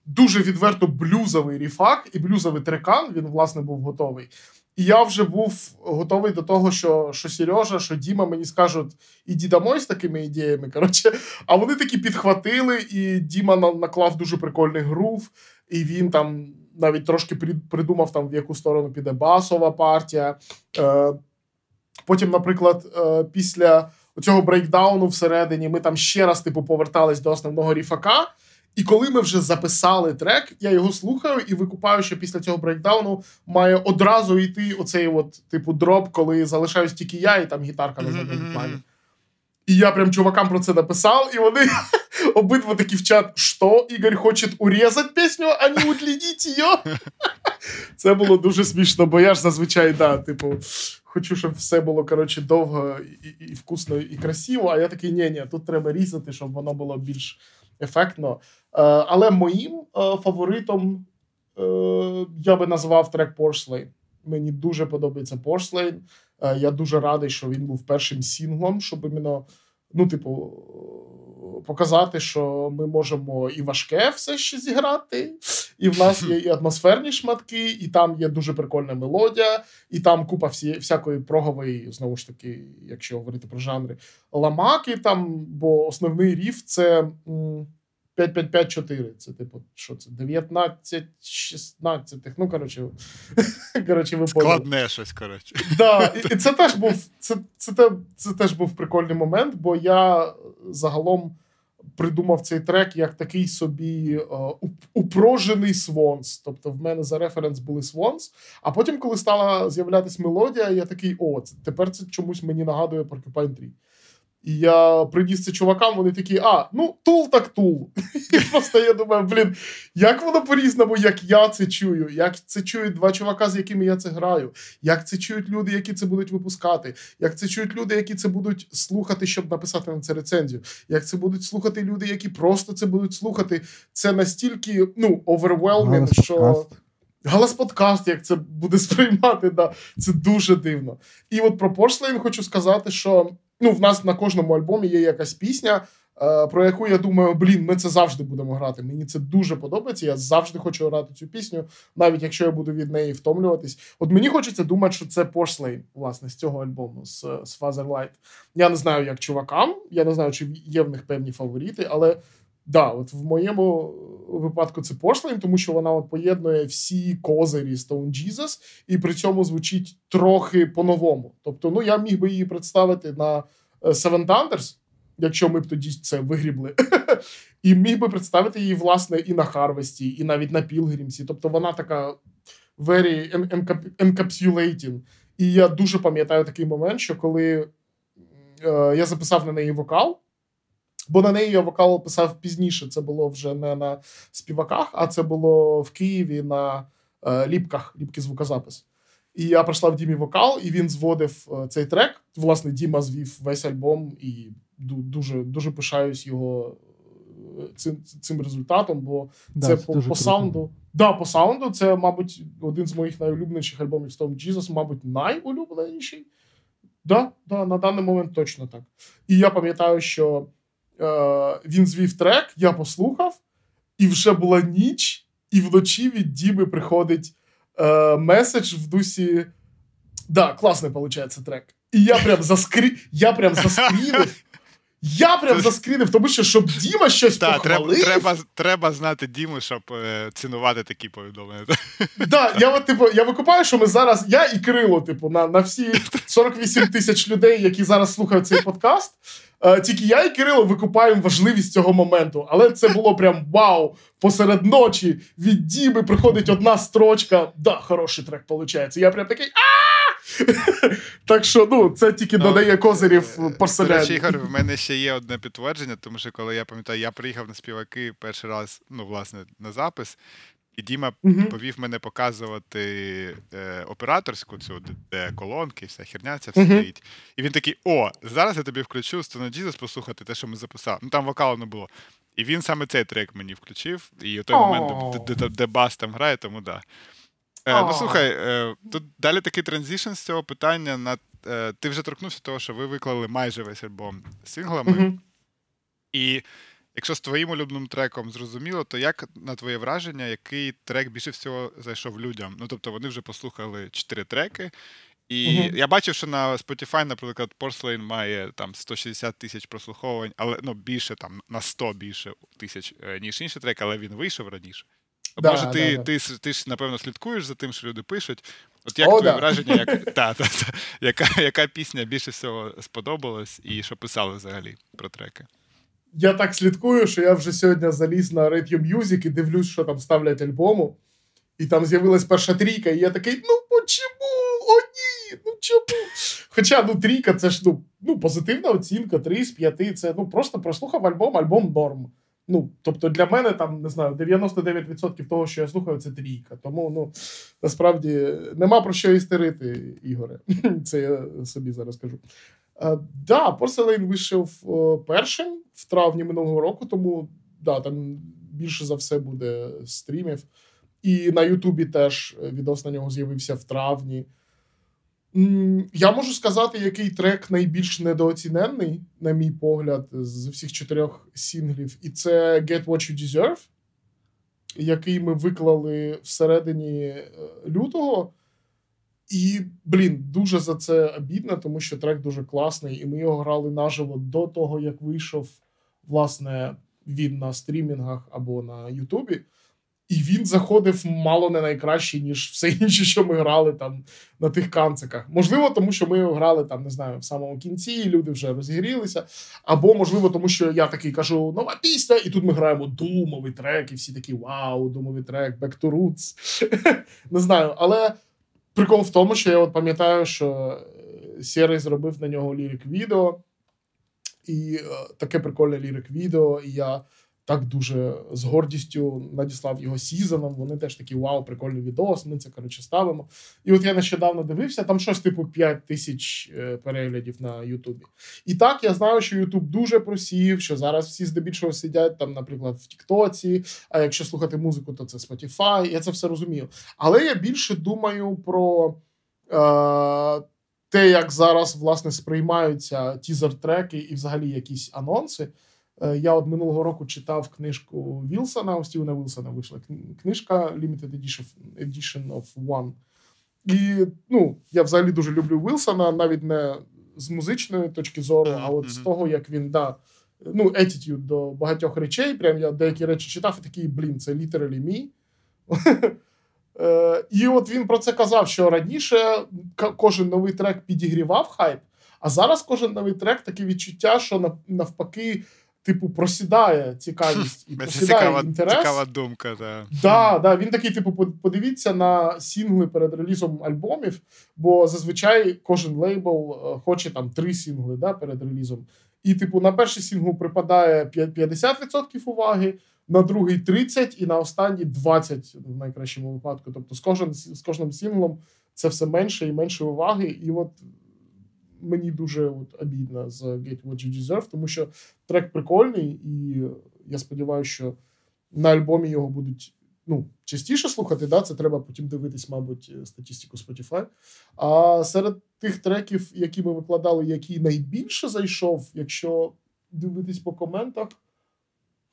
Дуже відверто блюзовий ріфак і блюзовий трекан, він, власне, був готовий. І я вже був готовий до того, що, що Сережа, що Діма мені скажуть, іди домой з такими ідеями. Коротше, а вони такі підхватили, і Діма наклав дуже прикольний грув, і він там навіть трошки придумав, там, в яку сторону піде басова партія. Е, потім, наприклад, е, після цього брейкдауну всередині ми там ще раз типу, повертались до основного ріфака. І коли ми вже записали трек, я його слухаю і викупаю, що після цього брейкдауну має одразу йти оцей от, типу, дроп, коли залишаюсь тільки я, і там гітарка на задньому плані. І я прям чувакам про це написав, і вони *laughs* обидва такі в чат, що Ігор хоче урізати пісню, а не удлініть її. *laughs* Це було дуже смішно, бо я ж зазвичай, да, типу, хочу, щоб все було коротше, довго і, і, і вкусно, і красиво. А я такий, ні, ні, тут треба різати, щоб воно було більш ефектно. Е, але моїм е, фаворитом е, я би назвав трек Porcelain. Мені дуже подобається. Е, я дуже радий, що він був першим сінглом, щоб іменно, ну, типу, показати, що ми можемо і важке все ще зіграти, і в нас є і атмосферні шматки, і там є дуже прикольна мелодія, і там купа всі, всякої прогової, знову ж таки, якщо говорити про жанри, ламаки там, бо основний ріф це. м, 5-5-5-4. Це типу, що це? 19, 16. Ну, коротше, *laughs* коротше, ви поняли. Складне щось, коротше. Да, і, *laughs* і це теж був це, це, те, це теж був прикольний момент, бо я загалом придумав цей трек як такий собі е, уп- упрожений свонс. Тобто в мене за референс були свонс. А потім, коли стала з'являтися мелодія, я такий: о, це, тепер це чомусь мені нагадує Porcupine 3. І я приніс це чувакам, вони такі, а, ну, тул так тул. *laughs* І просто я думаю, блін, як воно по-різному, як я це чую, як це чують два чувака, з якими я це граю, як це чують люди, які це будуть випускати, як це чують люди, які це будуть слухати, щоб написати на це рецензію, як це будуть слухати люди, які просто це будуть слухати. Це настільки ну, overwhelming, що. Галас подкаст, як це буде *laughs* сприймати, да, це дуже дивно. І от про Porcelain хочу сказати, що ну, в нас на кожному альбомі є якась пісня, е, про яку я думаю, блін, ми це завжди будемо грати. Мені це дуже подобається. Я завжди хочу грати цю пісню, навіть якщо я буду від неї втомлюватись. От мені хочеться думати, що це пошлей власне, з цього альбому, з, з Fatherlight. Я не знаю, як чувакам, я не знаю, чи є в них певні фаворити, але Да, от в моєму випадку це Porcelain, тому що вона от поєднує всі козирі Stone Jesus і при цьому звучить трохи по-новому. Тобто, ну я міг би її представити на е, Seven Thunders, якщо ми б тоді це вигрібли. *laughs* І міг би представити її, власне, і на Харвесті, і навіть на Пілгрімсі. Тобто вона така very encapsulating. І я дуже пам'ятаю такий момент, що коли е, я записав на неї вокал. Бо на неї я вокал писав пізніше. Це було вже не на співаках, а це було в Києві на е, ліпках, ліпки звукозапис. І я прийшла в Дімі вокал, і він зводив е, цей трек. Власне, Діма звів весь альбом, і дуже, дуже пишаюсь його е, цим, цим результатом, бо Да, це, це по, по саунду. Да, по саунду це, мабуть, один з моїх найулюбленіших альбомів Stone Jesus, мабуть, найулюбленіший. Да, да, на даний момент точно так. І я пам'ятаю, що е, він звів трек, я послухав, і вже була ніч, і вночі від Діби приходить е, меседж в дусі. Да, класний виходить трек. І я прям заскрі... я прям заскрінив. Я прям заскрінив, тому що щоб Діма щось Так, похвалив... треба, треба, треба знати Діму, щоб е, цінувати такі повідомлення. *laughs* Да, я от, типу, я викупаю, що ми зараз, я і Кирило, типу, на на всі 48 тисяч людей, які зараз слухають цей подкаст. Е, тільки я і Кирило викупаємо важливість цього моменту. Але це було прям вау! Посеред ночі від Діми приходить одна строчка. Да, хороший трек виходить. Я прям такий. а Так що, ну, це тільки Ну, додає козирів До порселяні. речі, Ігор, в мене ще є одне підтвердження, тому що коли я пам'ятаю, я приїхав на співаки перший раз, ну, власне, на запис, і Діма Мгм. повів мене показувати е, операторську цю, де, де колонки, вся херня ця все Мгм. стоїть. І він такий: о, зараз я тобі включу Stone Jesus послухати те, що ми записали. Ну там вокалу не було. І він саме цей трек мені включив, і в той момент, де, де, де бас там грає, тому да. Е, ну слухай, е, тут далі такий transition з цього питання. На, е, ти вже торкнувся того, що ви виклали майже весь альбом синглами. Мгм. І якщо з твоїм улюбленим треком зрозуміло, то як на твоє враження, який трек більше всього зайшов людям? Ну тобто вони вже послухали чотири треки. І Мгм. я бачив, що на Spotify, наприклад, Porcelain має там 160 тисяч прослуховувань, але ну більше там на 100 більше тисяч, е, ніж інші треки, але він вийшов раніше. Да, Може, ти, да, да. ти, ти ж, напевно, слідкуєш за тим, що люди пишуть. От як О, твоє да. враження, як, *laughs* та, та, та, яка, яка пісня більше всього сподобалась, і що писали взагалі про треки? Я так слідкую, що я вже сьогодні заліз на Radio Music і дивлюсь, що там ставлять альбому. І там з'явилась перша трійка, і я такий: ну почему? О, ні, ну чому? Хоча ну трійка це ж ну, ну позитивна оцінка, 3 з 5, це ну просто прослухав альбом, альбом норм. Ну, тобто для мене там не знаю, 99% того, що я слухаю, це трійка. Тому ну насправді нема про що істерити, Ігоре. *laughs* Це я собі зараз кажу. Е, да, Porcelain вийшов е, першим в травні минулого року, тому да, там більше за все буде стрімів. І на Ютубі теж відос на нього з'явився в травні. Я можу сказати, який трек найбільш недооціненний, на мій погляд, з всіх чотирьох сінглів, і це Get What You Deserve, який ми виклали всередині е, лютого. І, блін, дуже за це обідно, тому що трек дуже класний, і ми його грали наживо до того, як вийшов, власне, він на стрімінгах або на Ютубі. І він заходив мало не найкраще, ніж все інше, що ми грали там на тих канциках. Можливо, тому що ми грали там, не знаю, в самому кінці, і люди вже розігрілися. Або, можливо, тому що я такий кажу: нова пісня, і тут ми граємо думовий трек, і всі такі вау, думовий трек, Back to Roots. *laughs* Не знаю, але прикол в тому, що я от пам'ятаю, що е, Сєрий зробив на нього лірик відео, і е, таке прикольне лірик відео, і я так дуже з гордістю надіслав його сізоном. Вони теж такі вау, прикольний відос. Ми це коротше ставимо. І от я нещодавно дивився, там щось типу 5 тисяч е, переглядів на Ютубі. І так я знаю, що Ютуб дуже просів, що зараз всі здебільшого сидять там, наприклад, в Тіктоці. А якщо слухати музику, то це Spotify. Я це все розумію. Але я більше думаю про. Е- те, як зараз власне сприймаються тізер-треки і взагалі якісь анонси. Е, Я от минулого року читав книжку Вілсона, у Стівена Вілсона вийшла книжка Limited Edition, of One. І ну, я взагалі дуже люблю Вілсона, навіть не з музичної точки зору, а от з того, як він да, ну, attitude до багатьох речей. Прям я деякі речі читав і такий, блін, це literally me. *laughs* Е, І от він про це казав, що раніше кожен новий трек підігрівав хайп, а зараз кожен новий трек таке відчуття, що навпаки, типу, просідає цікавість *laughs* і Це просідає цікава, інтерес. цікава думка. Та. Да, да, він такий, типу, подивіться на сінгли перед релізом альбомів, бо зазвичай кожен лейбл е, хоче там три сінгли да, перед релізом. І, типу, на перший сінгл припадає 50% уваги, на другий 30% і на останній 20% в найкращому випадку. Тобто з, кожен, з кожним сінглом це все менше і менше уваги. І от мені дуже от, обідно з Get What You Deserve, тому що трек прикольний, і я сподіваюся, що на альбомі його будуть ну, частіше слухати. Да? Це треба потім дивитись, мабуть, статистику Spotify. А серед тих треків, які ми викладали, який найбільше зайшов, якщо дивитись по коментах,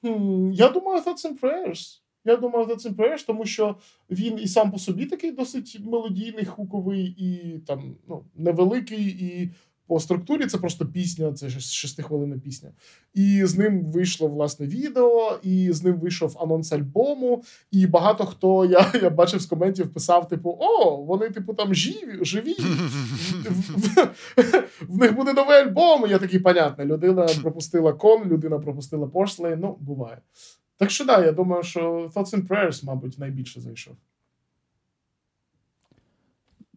хм, я думаю, Thoughts and Prayers. Я думаю, Thoughts and Prayers, тому що він і сам по собі такий досить мелодійний, хуковий, і там ну, невеликий, і по структурі це просто пісня, це шестихвилинна пісня. І з ним вийшло власне відео, і з ним вийшов анонс альбому. І багато хто я я бачив з коментів, писав: типу, о, вони, типу, там живі, живі. В них буде новий альбом. Я такий, понятно, людина пропустила кон, людина пропустила Porcelain, Ну, буває. Так що да, я думаю, що Thoughts and Prayers, мабуть, найбільше зайшов.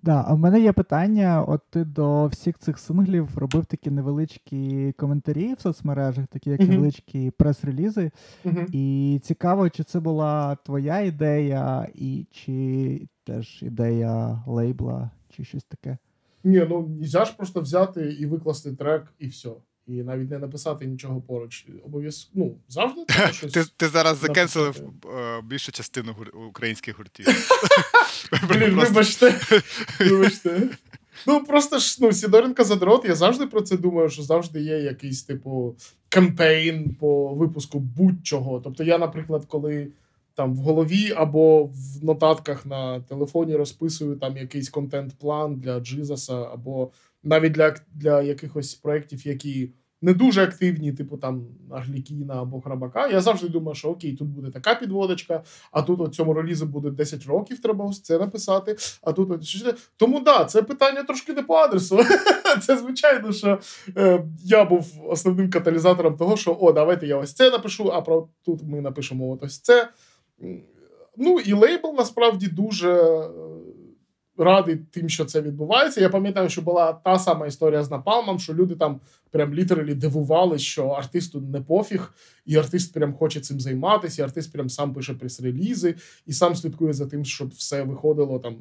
Да, а в мене є питання: от ти до всіх цих синглів робив такі невеличкі коментарі в соцмережах, такі як uh-huh. невеличкі прес-релізи. Uh-huh. І цікаво, чи це була твоя ідея, і чи теж ідея лейбла, чи щось таке. Ні, ну нельзя ж просто взяти і викласти трек, і все і навіть не написати нічого поруч. Обов'язково ну, завжди треба щось. Ти ти зараз закенселив е, більшу частину українських гуртів. *laughs* Блін, Вибачте. *laughs* Вибачте. Ну, просто ж ну, Сідоренка задрот, я завжди про це думаю, що завжди є якийсь, типу, кампейн по випуску будь-чого. Тобто, я, наприклад, коли там в голові або в нотатках на телефоні розписую там якийсь контент-план для Джизаса, або навіть для для якихось проєктів, які не дуже активні, типу там Аглікіна або Храбака. Я завжди думаю, що окей, тут буде така підводочка, а тут у цьому релізу буде 10 років, треба ось це написати. А тут тому да, це питання трошки не по адресу. *laughs* Це звичайно, що е, я був основним каталізатором того, що о, давайте я ось це напишу, а про тут ми напишемо от ось це. Ну і лейбл насправді дуже радий тим, що це відбувається. Я пам'ятаю, що була та сама історія з Напалмом, що люди там прям літералі дивували, що артисту не пофіг, і артист прям хоче цим займатися, і артист прям сам пише прес-релізи, і сам слідкує за тим, щоб все виходило там.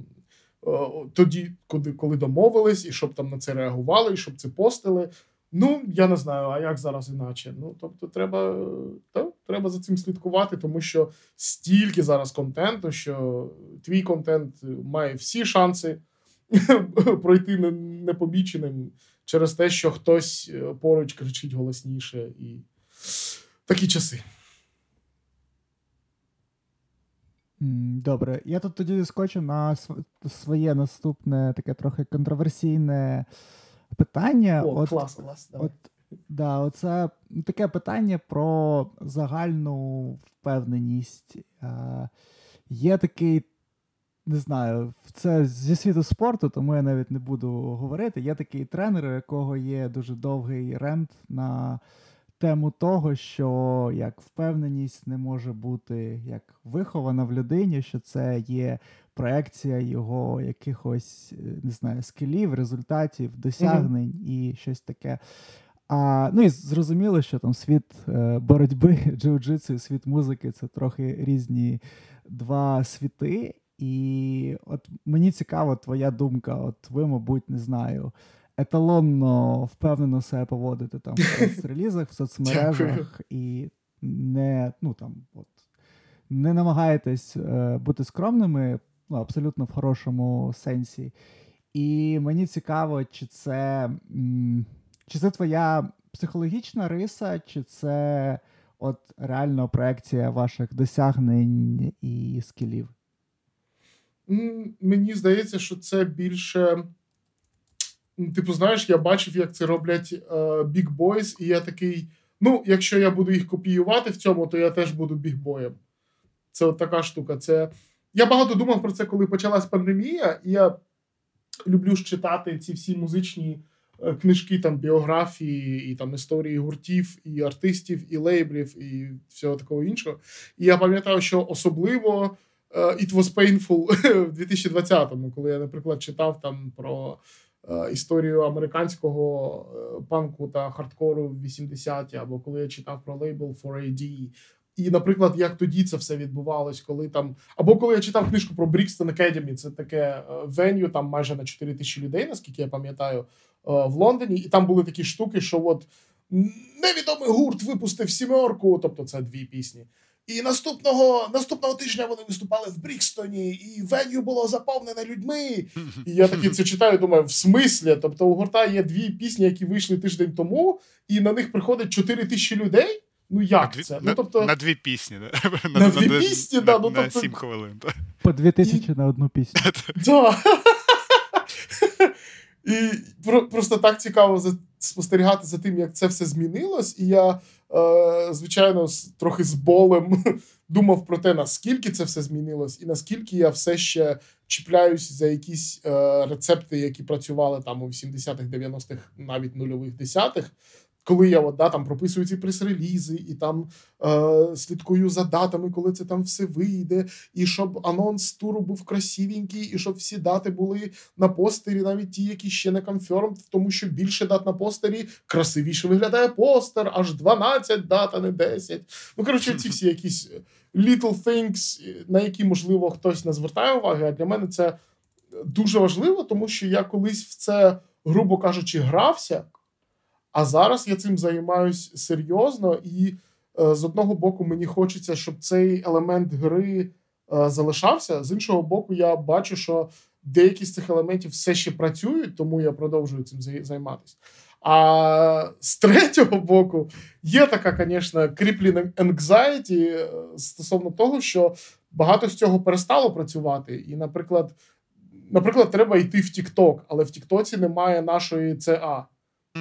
Тоді, коли коли домовились, і щоб там на це реагували, і щоб це постили. Ну, я не знаю, а як зараз іначе. Ну, тобто, треба та, треба за цим слідкувати, тому що стільки зараз контенту, що твій контент має всі шанси *laughs* пройти непоміченим через те, що хтось е, поруч кричить голосніше, і такі часи. Добре, я тут тоді скочу на своє наступне таке трохи контроверсійне питання. О, от, клас, клас, От, да, оце таке питання про загальну впевненість. Е, Є такий, не знаю, це зі світу спорту, тому я навіть не буду говорити. Є такий тренер, у якого є дуже довгий рент на тему того, що як впевненість не може бути як вихована в людині, що це є проекція його якихось е, не знаю, скілів, результатів, досягнень mm-hmm. і щось таке. А, Ну і зрозуміло, що там світ е, боротьби, *laughs* джиу-джитсу і світ музики це трохи різні два світи. І от мені цікава твоя думка. От ви, мабуть, не знаю, еталонно впевнено себе поводити там в релізах, в соцмережах і не ну там от не намагаєтесь е, бути скромними ну, абсолютно в хорошому сенсі. І мені цікаво, чи це чи це твоя психологічна риса, чи це от реально проекція ваших досягнень і скілів? Мені здається, що це більше. Типу, знаєш, я бачив, як це роблять Big Boys, і я такий. Ну, якщо я буду їх копіювати в цьому, то я теж буду бігбоєм. Це от така штука. Це я багато думав про це, коли почалась пандемія, і я люблю ж читати ці всі музичні е, книжки, там біографії, і там історії гуртів, і артистів, і лейблів, і всього такого іншого. І я пам'ятаю, що особливо uh, It was painful *laughs* в 2020-му, коли я, наприклад, читав там про. Е, історію американського панку та хардкору в 80-ті, або коли я читав про лейбл 4AD, і, наприклад, як тоді це все відбувалось, коли там. Або коли я читав книжку про Brixton Academy, це таке веню, там майже на 4 тисячі людей, наскільки я пам'ятаю, е, в Лондоні. І там були такі штуки, що от невідомий гурт випустив сімерку, тобто це дві пісні. І наступного наступного тижня вони виступали в Брікстоні, і веню було заповнене людьми. І я таки це читаю, думаю, в смислі. Тобто у гурта є дві пісні, які вийшли тиждень тому, і на них приходить 4 тисячі людей. Ну як на це? Ну, тобто... На дві пісні, да? *laughs* На, на дві пісні, на, да, ну, на тобто... 7 хвилин. По дві тисячі на одну пісню. *laughs* Да. *laughs* І просто так цікаво спостерігати за тим, як це все змінилось. І я, е, звичайно, трохи з болем думав про те, наскільки це все змінилось, і наскільки я все ще чіпляюсь за якісь е, рецепти, які працювали там у 80-х, 90-х, навіть нульових десятих коли я от, да, там прописую ці прес-релізи і там е, слідкую за датами, коли це там все вийде, і щоб анонс туру був красивенький, і щоб всі дати були на постері, навіть ті, які ще не конферм, тому що більше дат на постері красивіше виглядає постер, аж 12 дат, а не 10. Ну, коротше, ці всі якісь little things, на які, можливо, хтось не звертає уваги, а для мене це дуже важливо, тому що я колись в це, грубо кажучи, грався. А зараз я цим займаюсь серйозно, і е, з одного боку мені хочеться, щоб цей елемент гри е, залишався. З іншого боку, я бачу, що деякі з цих елементів все ще працюють, тому я продовжую цим займатися. А з третього боку, є така, звісно, crippling anxiety е, стосовно того, що багато з цього перестало працювати. І, наприклад, наприклад, треба йти в TikTok, але в Тіктоці немає нашої ЦА.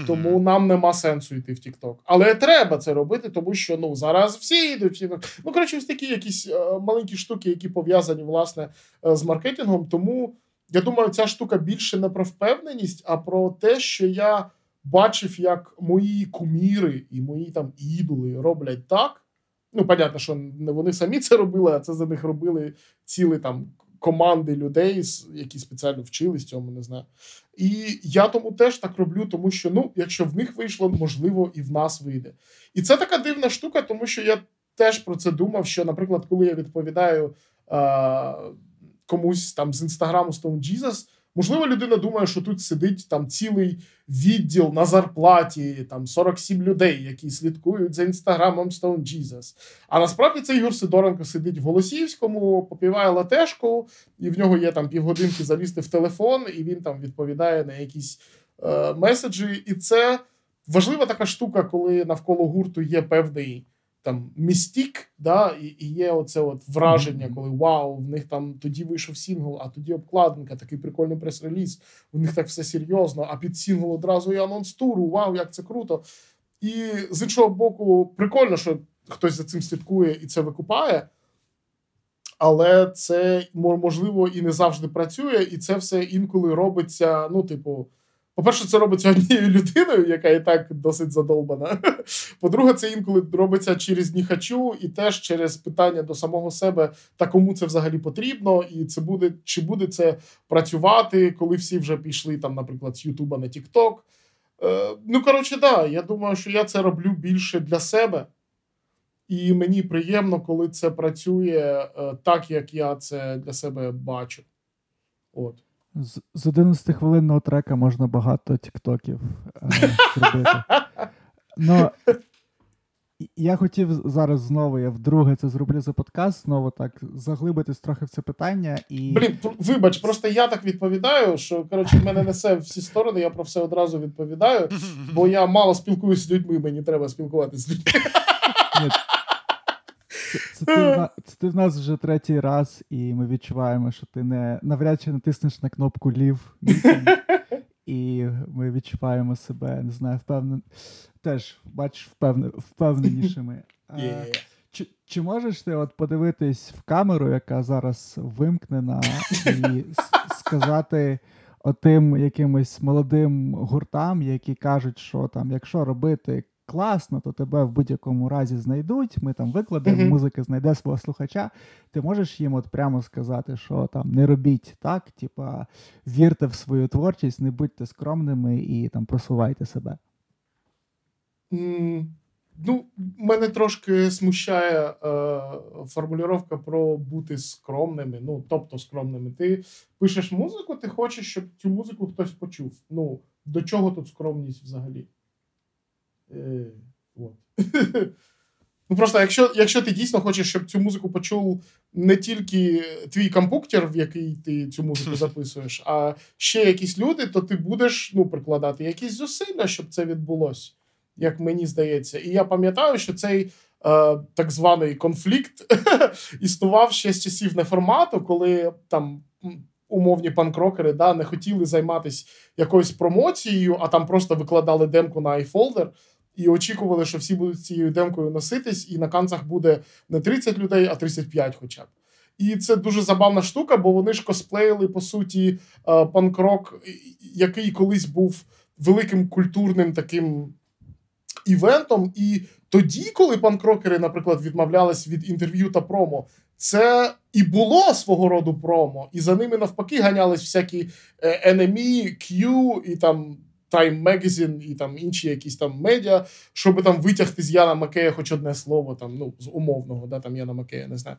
Тому нам нема сенсу йти в TikTok. Але треба це робити, тому що ну зараз всі йдуть. Всі... Ну коротше, ось такі якісь е, маленькі штуки, які пов'язані власне е, з маркетингом. Тому я думаю, ця штука більше не про впевненість, а про те, що я бачив, як мої куміри і мої там ідоли роблять так. Ну, понятно, що не вони самі це робили, а це за них робили цілий там команди людей, які спеціально вчились цьому, не знаю. І я тому теж так роблю, тому що ну, якщо в них вийшло, можливо, і в нас вийде. І це така дивна штука, тому що я теж про це думав. Що, наприклад, коли я відповідаю е- комусь там з інстаграму Stone Jesus, Можливо, людина думає, що тут сидить там цілий відділ на зарплаті, там 47 людей, які слідкують за інстаграмом Stone Jesus. А насправді цей Ігор Сидоренко сидить в Голосіївському, попіває латешку, і в нього є там півгодинки залізти в телефон, і він там відповідає на якісь е, меседжі. І це важлива така штука, коли навколо гурту є певний там mystique, да, і і є оце от враження, коли вау, в них там тоді вийшов сінгл, а тоді обкладинка, такий прикольний прес-реліз. У них так все серйозно. А під сінгл одразу і анонс туру. Вау, як це круто! І з іншого боку, прикольно, що хтось за цим слідкує і це викупає. Але це можливо і не завжди працює, і це все інколи робиться, ну, типу. По-перше, це робиться однією людиною, яка і так досить задолбана. По-друге, це інколи робиться через ніхачу і теж через питання до самого себе та кому це взагалі потрібно, і це буде чи буде це працювати, коли всі вже пішли там, наприклад, з Ютуба на Тікток. Е, ну, коротше, да, я думаю, що я це роблю більше для себе, і мені приємно, коли це працює е, так, як я це для себе бачу. От. З, з 11 хвилинного трека можна багато тіктоків е, *laughs* зробити. Ну, я хотів зараз знову, я вдруге це зроблю за подкаст, знову так заглибитись трохи в це питання. і... Блін, вибач, просто я так відповідаю, що коротше, мене несе всі сторони, я про все одразу відповідаю, бо я мало спілкуюся з людьми, мені треба спілкуватися з людьми. Це, це, ти, це ти в нас вже третій раз, і ми відчуваємо, що ти не навряд чи натиснеш на кнопку лів. І ми відчуваємо себе, не знаю, впевнен... теж бачиш впевнен... впевненішими. Yeah. Чи чи можеш ти от подивитись в камеру, яка зараз вимкнена, і сказати отим якимось молодим гуртам, які кажуть, що там, якщо робити класно, то тебе в будь-якому разі знайдуть. Ми там викладемо, uh-huh. музика знайде свого слухача. Ти можеш їм от прямо сказати, що там не робіть так, типа вірте в свою творчість, не будьте скромними і там просувайте себе. Mm. Ну, мене трошки смущає е, формулювання про бути скромними. Ну, тобто скромними. Ти пишеш музику, ти хочеш, щоб цю музику хтось почув. Ну, до чого тут скромність взагалі? Е, от. *laughs* Ну просто, якщо якщо ти дійсно хочеш, щоб цю музику почув не тільки твій компуктер, в який ти цю музику *laughs* записуєш, а ще якісь люди, то ти будеш ну, прикладати якісь зусилля, щоб це відбулося, як мені здається. І я пам'ятаю, що цей е, так званий конфлікт *laughs* існував ще з часів неформату, коли там умовні панкрокери да, не хотіли займатися якоюсь промоцією, а там просто викладали демку на iFolder і очікували, що всі будуть цією демкою носитись, і на канцах буде не 30 людей, а 35 хоча б. І це дуже забавна штука, бо вони ж косплеїли, по суті, е, панкрок, який колись був великим культурним таким івентом. І тоді, коли панкрокери, наприклад, відмовлялись від інтерв'ю та промо, це і було свого роду промо, і за ними навпаки ганялись всякі е, NME, Q і там Time Magazine і там інші якісь там медіа, щоб там витягти з Яна Макея хоч одне слово, там, ну, з умовного, да, там Яна Макея, не знаю.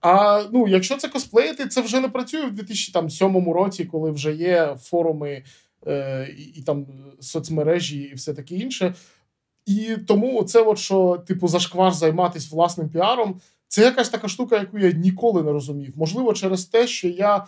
А ну, якщо це косплеїти, це вже не працює в 2007 році, коли вже є форуми е, і, і там соцмережі, і все таке інше. І тому це, от що, типу, зашквар займатися власним піаром, це якась така штука, яку я ніколи не розумів. Можливо, через те, що я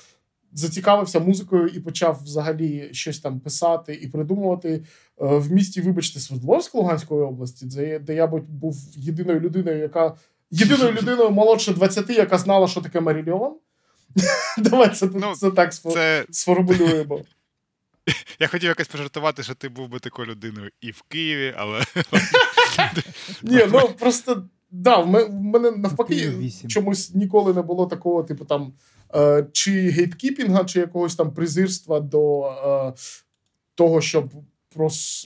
зацікавився музикою і почав взагалі щось там писати і придумувати е, в місті, вибачте, Свердловськ Луганської області, де, де я був єдиною людиною, яка єдиною людиною молодше 20, яка знала, що таке Марільйон. *laughs* Давай це, ну, це так це... сформулюємо. *laughs* Я хотів якось пожартувати, що ти був би такою людиною і в Києві, але. *laughs* Ні, ну просто да, в мене навпаки чомусь ніколи не було такого, типу, там, чи гейткіпінга, чи якогось там презирства до е, того, щоб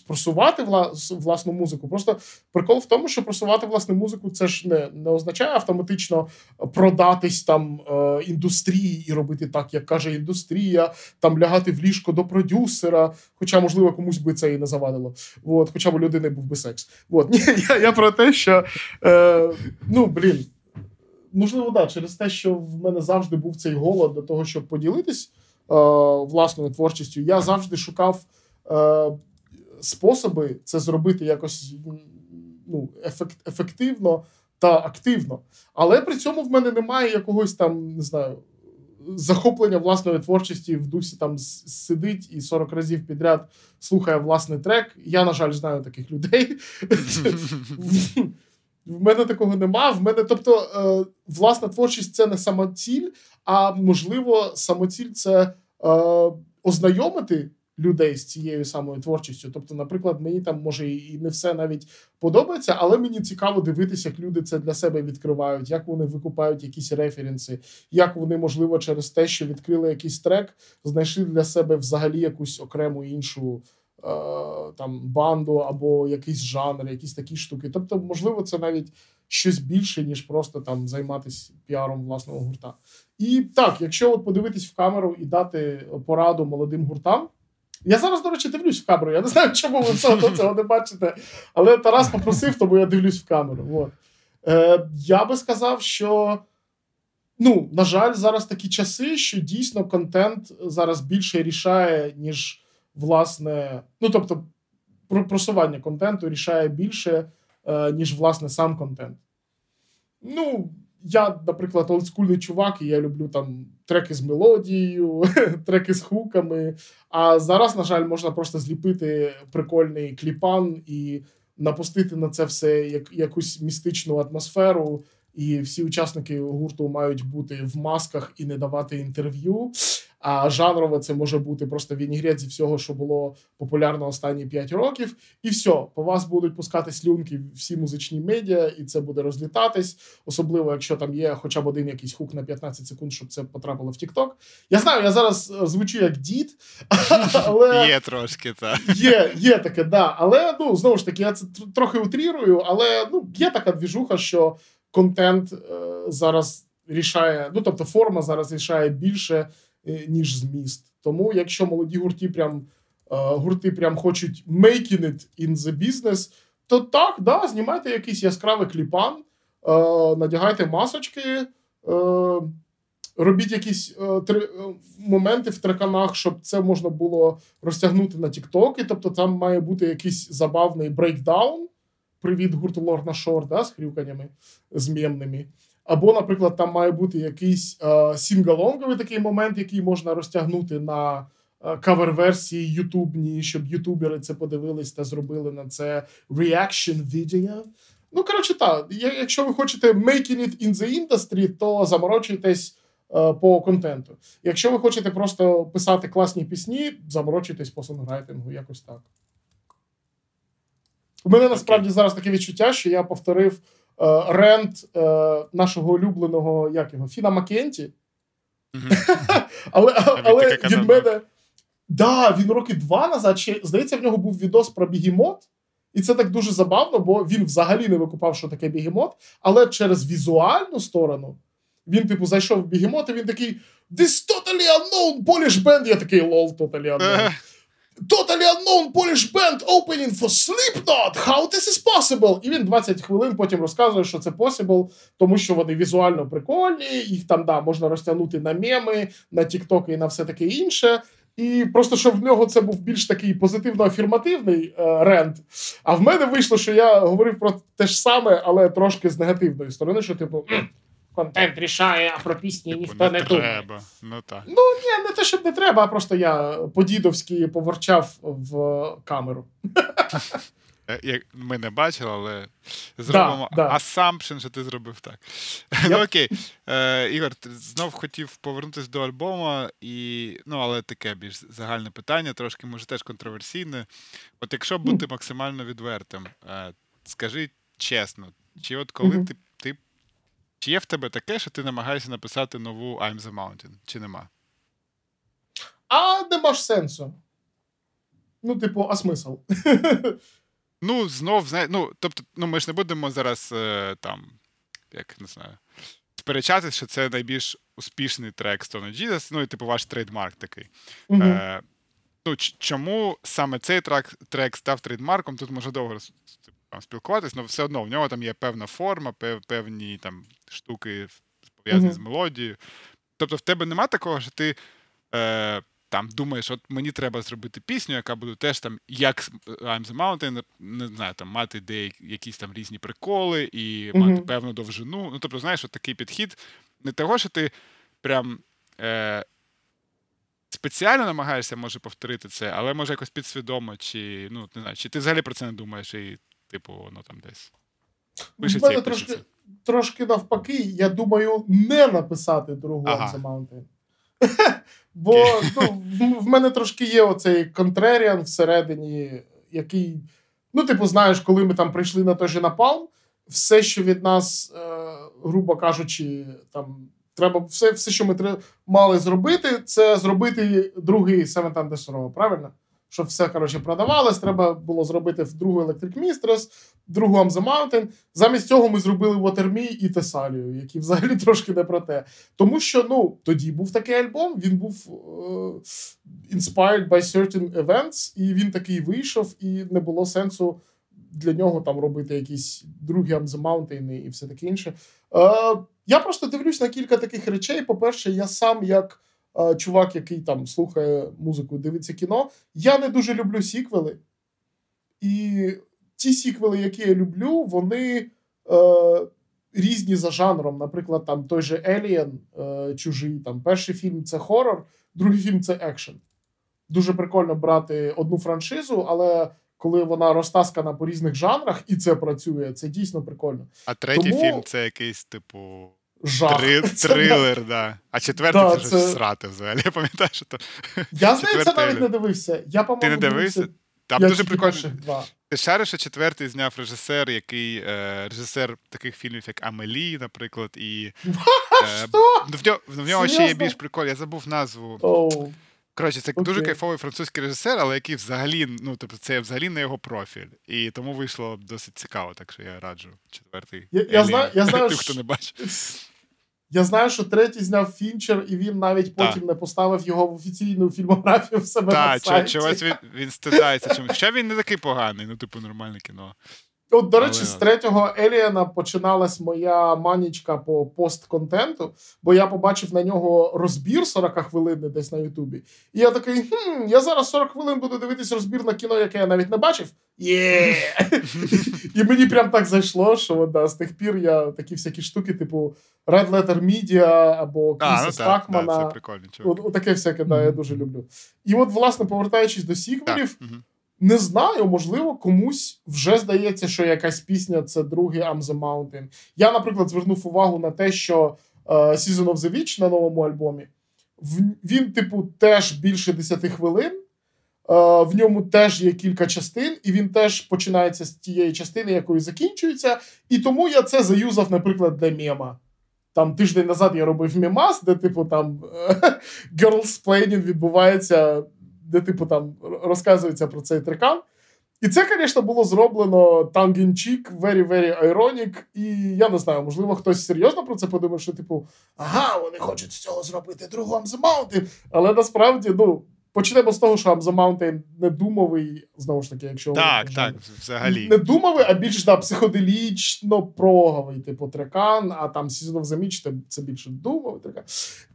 просувати власну музику. Просто прикол в тому, що просувати власну музику це ж не не означає автоматично продатись там е, індустрії і робити так, як каже індустрія, там лягати в ліжко до продюсера. Хоча, можливо, комусь би це і не завадило. От, Хоча б у людини був би секс. От. Ні, *laughs* я я про те, що е, ну блін. Можливо, да, через те, що в мене завжди був цей голод до того, щоб поділитись е, власною творчістю, я завжди шукав е, способи це зробити якось ну, ефективно та активно. Але при цьому в мене немає якогось там, не знаю, захоплення власної творчості в дусі там сидить і 40 разів підряд слухає власний трек. Я, на жаль, знаю таких людей. *laughs* *laughs* В мене такого нема. В мене, тобто, е, власна творчість це не самоціль, а можливо, самоціль це е, ознайомити людей з цією самою творчістю. Тобто, наприклад, мені там може і не все навіть подобається, але мені цікаво дивитися, як люди це для себе відкривають, як вони викупають якісь референси, як вони, можливо, через те, що відкрили якийсь трек, знайшли для себе взагалі якусь окрему іншу. Е, там банду або якийсь жанр, якісь такі штуки. Тобто, можливо, це навіть щось більше, ніж просто там займатися піаром власного гурта. І так, якщо от подивитись в камеру і дати пораду молодим гуртам, я зараз, до речі, дивлюсь в камеру. Я не знаю, чому ви одно цього не бачите. Але Тарас попросив, тому я дивлюсь в камеру. От. Е, Я би сказав, що. Ну, на жаль, зараз такі часи, що дійсно контент зараз більше рішає, ніж власне. Ну, тобто, просування контенту рішає більше, е, ніж власне сам контент. Ну, я, наприклад, олдскульний чувак, і я люблю там треки з мелодією, *laughs* треки з хуками. А зараз, на жаль, можна просто зліпити прикольний кліпан і напустити на це все як якусь містичну атмосферу. І всі учасники гурту мають бути в масках і не давати інтерв'ю. А жанрово це може бути просто вінігрет зі всього, що було популярно останні 5 років, і все, по вас будуть пускати слюнки всі музичні медіа, і це буде розлітатись. Особливо, якщо там є хоча б один якийсь хук на 15 секунд, щоб це потрапило в Тікток. Я знаю, я зараз е, звучу як дід, *laughs* але є трошки так. Є, є таке, да. Але ну знову ж таки, я це трохи утрірую, але ну є така двіжуха, що контент е, зараз рішає, ну тобто форма зараз рішає більше. Е, ніж зміст. Тому, якщо молоді гурти прям е, гурти прям хочуть making it in the business, то так, да, знімайте якийсь яскравий кліпан, е, надягайте масочки. Робіть якісь моменти в треканах, щоб це можна було розтягнути на Тіктоки. Тобто там має бути якийсь забавний брейкдаун. Привіт, гурту Lorna Shore, да, з хрюканнями зміїними. Або, наприклад, там має бути якийсь е, singalong овий такий момент, який можна розтягнути на е, кавер-версії ютубні, щоб ютубери це подивились та зробили на це reaction video. Ну, коротше, так, якщо ви хочете making it in the industry, то заморочуйтесь е, по контенту. Якщо ви хочете просто писати класні пісні, заморочуйтесь по сонграйтингу, якось так. У мене насправді зараз таке відчуття, що я повторив рент е, нашого улюбленого як його, Фіна Макенті. *laughs* Але, але від мене. Да, він роки два назад ще, здається, в нього був відос про бігемот. І це так дуже забавно, бо він взагалі не викупав, що таке бігемот, але через візуальну сторону він, типу, зайшов в бігемот, і він такий: This totally unknown Polish band. Я такий лол, totally unknown. *laughs* Totally unknown Polish band opening for Slipknot! How this is possible? І він 20 хвилин потім розказує, що це possible, тому що вони візуально прикольні, їх там да, можна розтягнути на меми, на тіктоки і на все таке інше. І просто що в нього це був більш такий позитивно-афірмативний е, рент. А в мене вийшло, що я говорив про те ж саме, але трошки з негативної сторони, що типу. «М, Контент рішає, а про пісні типу, ніхто не, думає. треба. Ну так. Ні, не те, щоб не треба, а просто я по-дідовськи поворчав в камеру. Е, Як ми не бачили, але зробимо да. assumption, що ти зробив так. *laughs* Ну окей. Е, Ігор, ти знов хотів повернутися до альбому, і, ну, але таке більш загальне питання, трошки, може, теж контроверсійне. От якщо бути максимально відвертим, е, скажи чесно, чи от коли ти, ти. Чи є в тебе таке, що ти намагаєшся написати нову I'm the Mountain, чи нема? А нема ж сенсу. Ну, типу, а смисл? *laughs* Ну, знов, знає, ну, тобто, ну, ми ж не будемо зараз е, там, як не знаю, сперечатися, що це найбільш успішний трек Stoned Jesus, ну і типу ваш trademark такий. Мгм. Е, ну, чому саме цей трек, трек став trademark ом? Тут може довго там, спілкуватись, але все одно в нього там є певна форма, пев, певні там штуки пов'язані Мгм. з мелодією. Тобто, в тебе нема такого, що ти. Е, там думаєш, от мені треба зробити пісню, яка буде теж там, як I'm the Mountain, не знаю, там мати деякі якісь там різні приколи і Мгм. мати певну довжину. Ну, тобто, знаєш, от такий підхід не того, що ти прям е, спеціально намагаєшся, може, повторити це, але може якось підсвідомо, чи ну не знаю, чи ти взагалі про це не думаєш, і, типу, воно там десь. Пишеться, мене трошки, пишеться. трошки навпаки, я думаю, не написати другу Ага. The Mountain. *laughs* Бо ну, в, мене трошки є оцей контреріан всередині, який. Ну, типу, знаєш, коли ми там прийшли на той же напалм, все, що від нас, е, грубо кажучи, там треба все, все, що ми мали зробити, це зробити другий Seven Row, правильно? Щоб все коротше продавалось, треба було зробити другу Electric Mistress, другу I'm the Mountain. Замість цього ми зробили Waterme і Тесалію, які взагалі трошки не про те. Тому що ну тоді був такий альбом, він був е, inspired by certain events, і він такий вийшов, і не було сенсу для нього там робити якісь другі I'm the Mountain і все таке інше. Е, я просто дивлюсь на кілька таких речей. По-перше, я сам як. Чувак, який там слухає музику, дивиться кіно. Я не дуже люблю сіквели. І ті сіквели, які я люблю, вони е, різні за жанром. Наприклад, там той же Alien, е, чужий. Там перший фільм це хорор, другий фільм це екшен. Дуже прикольно брати одну франшизу, але коли вона розтаскана по різних жанрах і це працює, це дійсно прикольно. А третій Тому- фільм це якийсь, типу. Жах. Три, Це трилер, да. А четвертий Да, це це- срати взагалі. *laughs* Я пам'ятаю, що то. Я *laughs* здається, Четвертий навіть не дивився. Я, по-моєму, Ти не дивився? Там я дуже прикольно. Ти шариш, що четвертий зняв режисер, який е, режисер таких фільмів, як Амелі, наприклад, і. Е, в нього, в нього ще є більш прикольно, я забув назву. Оу. Коротше, це Окей. дуже кайфовий французький режисер, але який взагалі, ну, тобто, це взагалі не його профіль. І тому вийшло досить цікаво, так що я раджу четвертий. Я- я *laughs* знаю- я знаю, хто не бачив. Я знаю, що третій зняв Фінчер, і він навіть Так. потім не поставив його в офіційну фільмографію в себе на Так, сайті. чогось він, він стидається чомусь. Хоча він не такий поганий, ну, типу, нормальне кіно. От, до речі, Але- з третього Еліана починалась моя манічка по постконтенту, бо я побачив на нього розбір 40 хвилин десь на Ютубі. І я такий: хм, я зараз 40 хвилин буду дивитись розбір на кіно, яке я навіть не бачив. Є! І мені прям так зайшло, що да, з тих пір я такі всякі штуки, типу Red Letter Media або Кріса ну так, Стакмана. таке всяке, да, я дуже люблю. І от, власне, повертаючись до сіквелів. Не знаю, можливо, комусь вже здається, що якась пісня це другий I'm the Mountain. Я, наприклад, звернув увагу на те, що Season of the Witch на новому альбомі. Він, типу, теж більше 10 хвилин. В ньому теж є кілька частин, і він теж починається з тієї частини, якою закінчується. І тому я це заюзав, наприклад, для мема. Там тиждень назад я робив мемас, де, типу, там *laughs* girls planning відбувається, де, типу, там розказується про цей трекан. І це, звісно, було зроблено tongue-in-cheek, very-very ironic, І я не знаю, можливо, хтось серйозно про це подумав, що, типу, ага, вони хочуть з цього зробити другу the Mountain. Але насправді, ну. Почнемо з того, що I'm the Mountain не думовий, знову ж таки, якщо так, так, взагалі не думовий, а більш да, психоделічно проговий, типу трекан, а там Season of the Mitch це більше думовий трекан.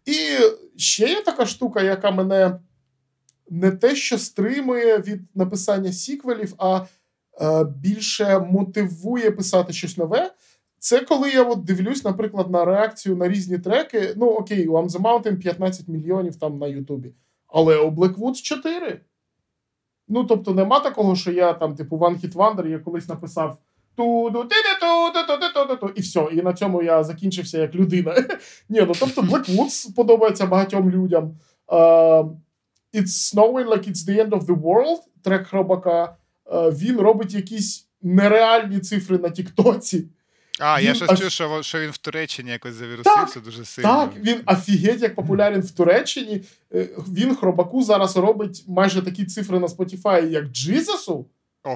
І ще є така штука, яка мене не те, що стримує від написання сіквелів, а е, більше мотивує писати щось нове. Це коли я от дивлюсь, наприклад, на реакцію на різні треки. Ну, окей, у I'm the Mountain 15 мільйонів там на Ютубі. Але у Blackwoods 4. Ну, тобто, нема такого, що я там, типу, One Hit Wonder, я колись написав ту ду ти ту ту і все. І на цьому я закінчився як людина. *laughs* Ні, ну тобто, Blackwoods подобається багатьом людям. It's snowing like it's the end of the world. Трек Хробака. Uh, він робить якісь нереальні цифри на Тіктоці. А, він я щось чув, що, що він в Туреччині якось завірусився так, дуже сильно. Так, він офігеть як популярен в Туреччині. Е, він хробаку зараз робить майже такі цифри на Spotify, як Джизасу.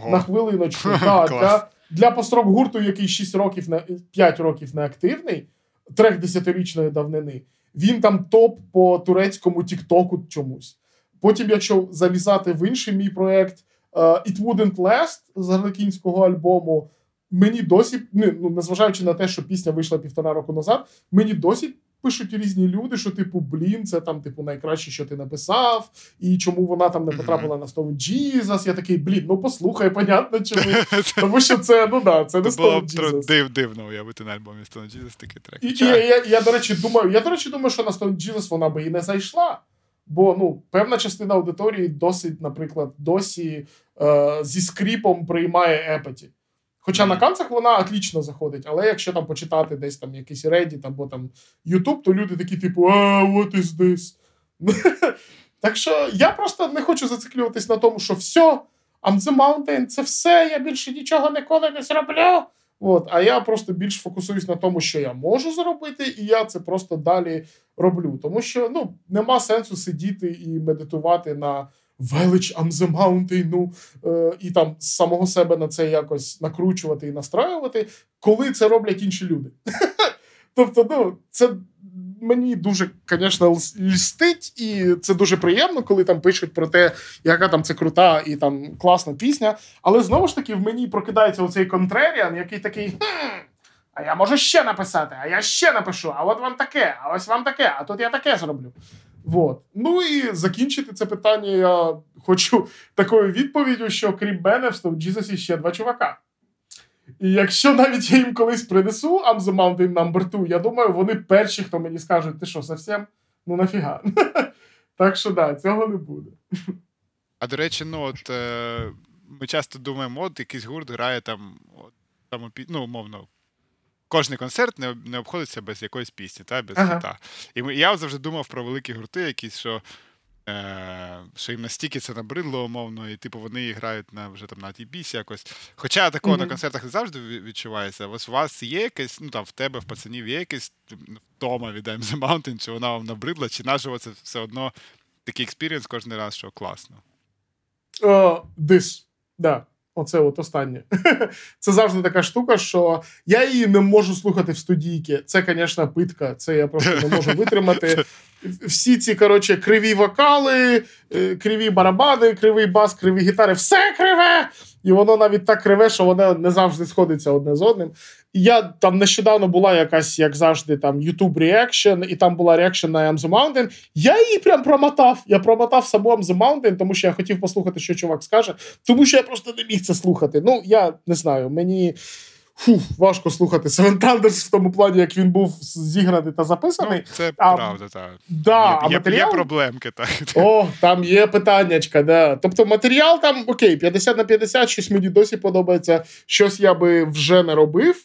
На хвилиночку. *laughs* так, для, для построк гурту, який 6 років на 5 років не активний, трек десятирічної давнини. Він там топ по турецькому Тіктоку чомусь. Потім, якщо залізати в інший мій проект uh, It Wouldn't Last з Гарлекінського альбому мені досі, ну незважаючи на те, що пісня вийшла півтора року назад, мені досі пишуть різні люди, що, типу, блін, це там, типу, найкраще, що ти написав, і чому вона там не потрапила на Stone Jesus. Я такий, блін, ну послухай, понятно, чому. *laughs* Тому що це, ну да, це не Stone Jesus. Див, дивно уявити на альбомі Stone Jesus такий трек. І, і я, я, я, до речі, думаю, я, до речі, думаю, що на Stone Jesus вона би і не зайшла. Бо ну, певна частина аудиторії досить, наприклад, досі е, зі скріпом приймає епаті. Хоча на канцах вона отлічно заходить, але якщо там почитати десь там якийсь Reddit або там YouTube, то люди такі, типу, а, what is this? *laughs* Так що я просто не хочу зациклюватись на тому, що все, I'm the mountain, це все, я більше нічого ніколи не зроблю. От, А я просто більш фокусуюсь на тому, що я можу зробити, і я це просто далі роблю. Тому що ну, нема сенсу сидіти і медитувати на велич mountain, ну, е, і там самого себе на це якось накручувати і настраювати, коли це роблять інші люди. *laughs* Тобто, ну, це мені дуже, звісно, льстить, і це дуже приємно, коли там пишуть про те, яка там це крута і там класна пісня. Але знову ж таки, в мені прокидається оцей контреріан, який такий. хм, А я можу ще написати, а я ще напишу, а от вам таке, а ось вам таке, а тут я таке зроблю. Вот. Ну і закінчити це питання я хочу такою відповіддю, що крім мене в Stone Jesus ще два чувака. І якщо навіть я їм колись принесу I'm the Mountain Number 2, я думаю, вони перші, хто мені скажуть, ти що, совсем? Ну нафіга. *laughs* Так що да, цього не буде. А до речі, ну от е, ми часто думаємо, от якийсь гурт грає там, от, там ну, умовно, кожний концерт не не обходиться без якоїсь пісні, та, без ага. хіта. І я завжди думав про великі гурти, якісь, що що їм настільки це набридло, умовно, і типу вони грають на вже там на тібісі якось. Хоча такого mm-hmm. на концертах не завжди відчувається. Ось у вас є якесь, ну там в тебе, в пацанів є якесь втома від I'm the Mountain, чи вона вам набридла, чи наживо це все одно такий experience кожен раз, що класно. А, ось, да. Оце от останнє. *laughs* Це завжди така штука, що я її не можу слухати в студійки. Це, звісно, питка. Це я просто не можу витримати. Всі ці коротше, криві вокали, е, криві барабани, кривий бас, криві гітари, все криве! І воно навіть так криве, що воно не завжди сходиться одне з одним. Я там нещодавно була якась, як завжди, там YouTube Reaction, і там була reaction на I'm the Mountain. Я її прям промотав. Я промотав саму I'm the Mountain, тому що я хотів послухати, що чувак скаже. Тому що я просто не міг це слухати. Ну, я не знаю, мені. Фух, важко слухати Seven Thunders в тому плані, як він був зіграний та записаний. Ну, Це а, правда, так. Да, є, матеріал... є проблемки, так. О, там є питаннячка, да. Тобто матеріал там, окей, 50 на 50, щось мені досі подобається, щось я би вже не робив.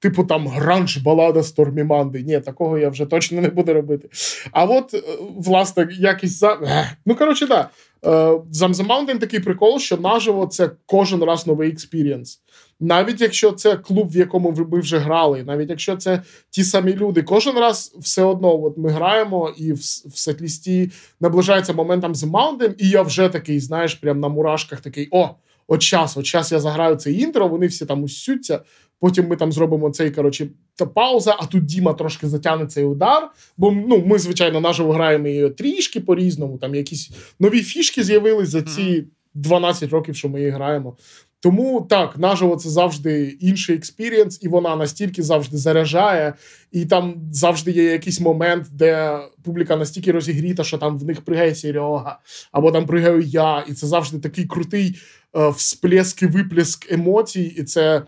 типу там гранж балада Stormy Monday. Ні, такого я вже точно не буду робити. А от, е, власне, якість за. Ну, коротше, так. Да. The Mountain такий прикол, що наживо це кожен раз новий experience. Навіть якщо це клуб, в якому ми вже грали, навіть якщо це ті самі люди, кожен раз все одно от ми граємо, і в, в сетлісті наближається моментом The Mountain, і я вже такий, знаєш, прям на мурашках такий: о, от час, от час я заграю це інтро, вони всі там усються. Потім ми там зробимо цей коротше, та пауза, а тут Діма трошки затягне цей удар. Бо ну, ми, звичайно, наживо граємо її трішки по-різному. Там якісь нові фішки з'явились за ці 12 років, що ми її граємо. Тому так, наживо це завжди інший experience, і вона настільки завжди заряджає, і там завжди є якийсь момент, де публіка настільки розігріта, що там в них пригає Серега, або там пригаю я. І це завжди такий крутий е, всплеск і виплеск емоцій. І це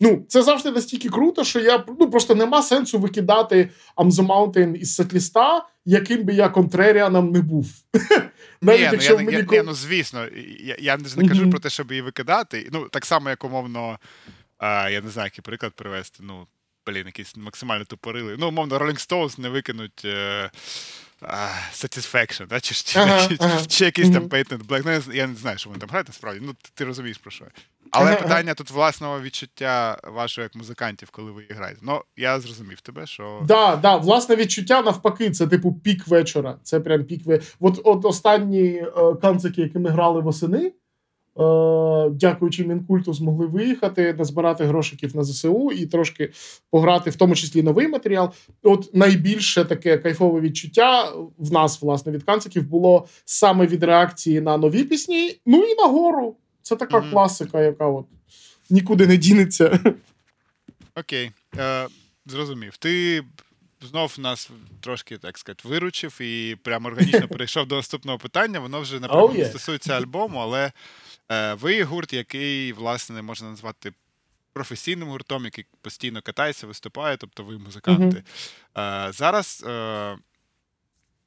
ну, це завжди настільки круто, що я ну просто нема сенсу викидати I'm the Mountain із сетліста, яким би я контреріаном не був. *laughs* Навіть Ні, якщо ну, я, мені... я, ну звісно, я я не mm-hmm. кажу про те, щоб її викидати. Ну, так само, як умовно, а, я не знаю, який приклад привести. Ну, блін, якісь максимально тупорили. Ну, умовно, Rolling Stones не викинуть. Е... Satisfaction, да? чи, чи, ага, чи, ага. чи якийсь там Patent Black. Ну, я не знаю, що вони там грають, насправді. Ну, ти, ти розумієш про що. Але ага, питання тут власного відчуття вашого як музикантів, коли ви граєте. Ну, я зрозумів тебе, що. Да, да, власне відчуття навпаки, це типу пік вечора. Це прям пік вечора. От, от останні е, канцики, які ми грали восени. Е, дякуючи мінкульту, змогли виїхати, назбирати грошиків на ЗСУ і трошки пограти, в тому числі новий матеріал. От найбільше таке кайфове відчуття в нас, власне, від канциків було саме від реакції на нові пісні. Ну і на гору. Це така mm-hmm. класика, яка от нікуди не дінеться. Окей, е, зрозумів. Ти знов нас трошки так сказати виручив і прямо органічно *laughs* перейшов до наступного питання. Воно вже напевно oh, yeah. стосується альбому, але. Е, ви гурт, який, власне, можна назвати професійним гуртом, який постійно катається, виступає, тобто ви музиканти. Mm-hmm. Зараз е,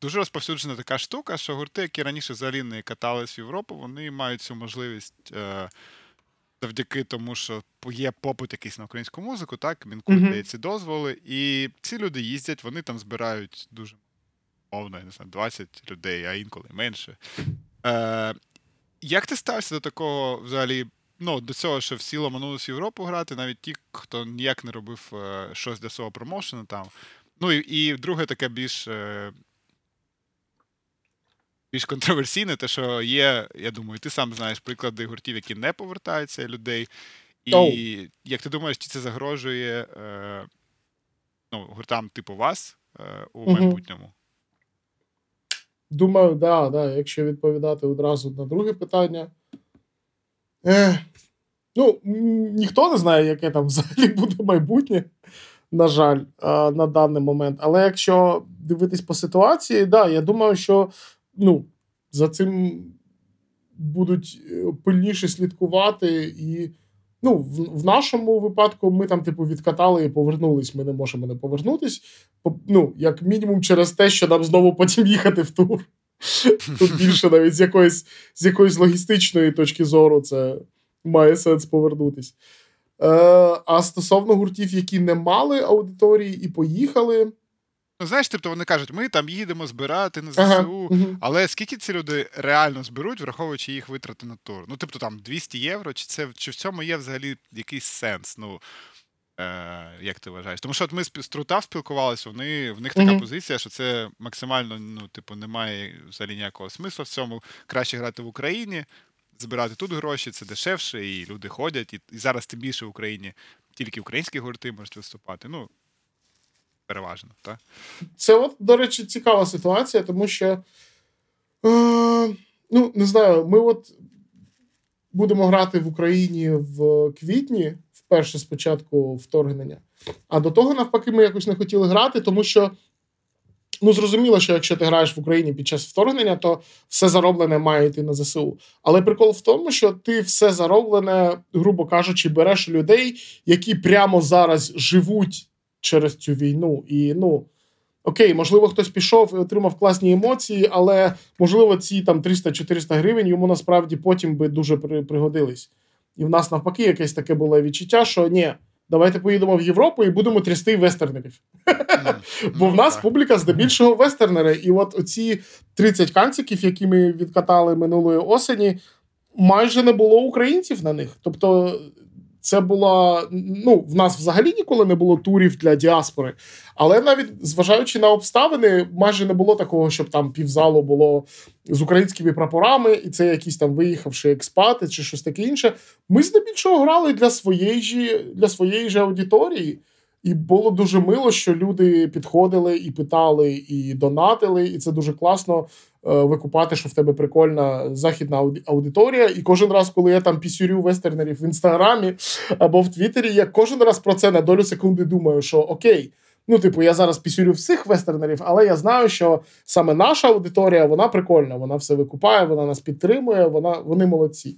дуже розповсюджена така штука, що гурти, які раніше взагалі не катались в Європу, вони мають цю можливість. Завдяки тому, що є попит якийсь на українську музику, так, Мінкульт mm-hmm. дає ці дозволи. І ці люди їздять, вони там збирають дуже мовно, я не знаю, 20 людей, а інколи менше. Е, як ти ставишся до такого взагалі? Ну, до цього, що всі ломанулись в Європу грати, навіть ті, хто ніяк не робив е, щось для свого промоушену там. Ну і і друге таке більш е, більш контроверсійне, те, що є, я думаю, ти сам знаєш приклади гуртів, які не повертаються людей. І oh. як ти думаєш, чи це загрожує е, ну, гуртам типу вас е, у uh-huh. майбутньому? Думаю, да, да, якщо відповідати одразу на друге питання. Е, Ну, ніхто не знає, яке там *laughs* взагалі буде майбутнє, на жаль, на даний момент. Але якщо дивитись по ситуації, да, я думаю, що ну, за цим будуть е, пильніше слідкувати і. Ну, в, в нашому випадку ми там, типу, відкатали і повернулись. Ми не можемо не повернутись. Ну, як мінімум, через те, що нам знову потім їхати в тур. Тут більше навіть з якоїсь з якоїсь логістичної точки зору це має сенс повернутись. Е, А стосовно гуртів, які не мали аудиторії і поїхали. Ну, знаєш, тобто вони кажуть, ми там їдемо збирати на ЗСУ, ага, але скільки ці люди реально зберуть, враховуючи їх витрати на тур? Ну, тобто там 200 євро, чи це чи в цьому є взагалі якийсь сенс? Ну, е, Як ти вважаєш? Тому що от ми з Трутав спілкувалися, вони, в них така mm позиція, що це максимально ну, типу, немає взагалі ніякого смислу в цьому. Краще грати в Україні, збирати тут гроші, це дешевше, і люди ходять. І, і зараз тим більше в Україні тільки українські гурти можуть виступати. Ну, переважно. так? Це, от, до речі, цікава ситуація, тому що, е, ну, не знаю, ми от будемо грати в Україні в квітні, вперше спочатку вторгнення. А до того, навпаки, ми якось не хотіли грати, тому що. Ну, зрозуміло, що якщо ти граєш в Україні під час вторгнення, то все зароблене має йти на ЗСУ. Але прикол в тому, що ти все зароблене, грубо кажучи, береш людей, які прямо зараз живуть через цю війну. І ну окей, можливо, хтось пішов і отримав класні емоції, але можливо, ці там 300-400 гривень йому насправді потім би дуже пригодились. І в нас навпаки якесь таке було відчуття, що ні, Давайте поїдемо в Європу і будемо трясти вестернерів. Бо в нас публіка здебільшого вестернери. І от оці 30 канциків, які ми відкатали минулої осені, майже не було українців на них. Тобто, це була. Ну, в нас взагалі ніколи не було турів для діаспори. Але навіть зважаючи на обставини, майже не було такого, щоб там півзалу було з українськими прапорами, і це якісь там виїхавши експати чи щось таке інше. Ми здебільшого грали для своєї ж для своєї ж аудиторії. І було дуже мило, що люди підходили і питали, і донатили, і це дуже класно викупати, що в тебе прикольна західна аудиторія. І кожен раз, коли я там пісюрю вестернерів в інстаграмі або в Твіттері, я кожен раз про це на долю секунди думаю, що окей. Ну, типу, я зараз пісюрю всіх вестернерів, але я знаю, що саме наша аудиторія вона прикольна, вона все викупає, вона нас підтримує, вона, вони молодці.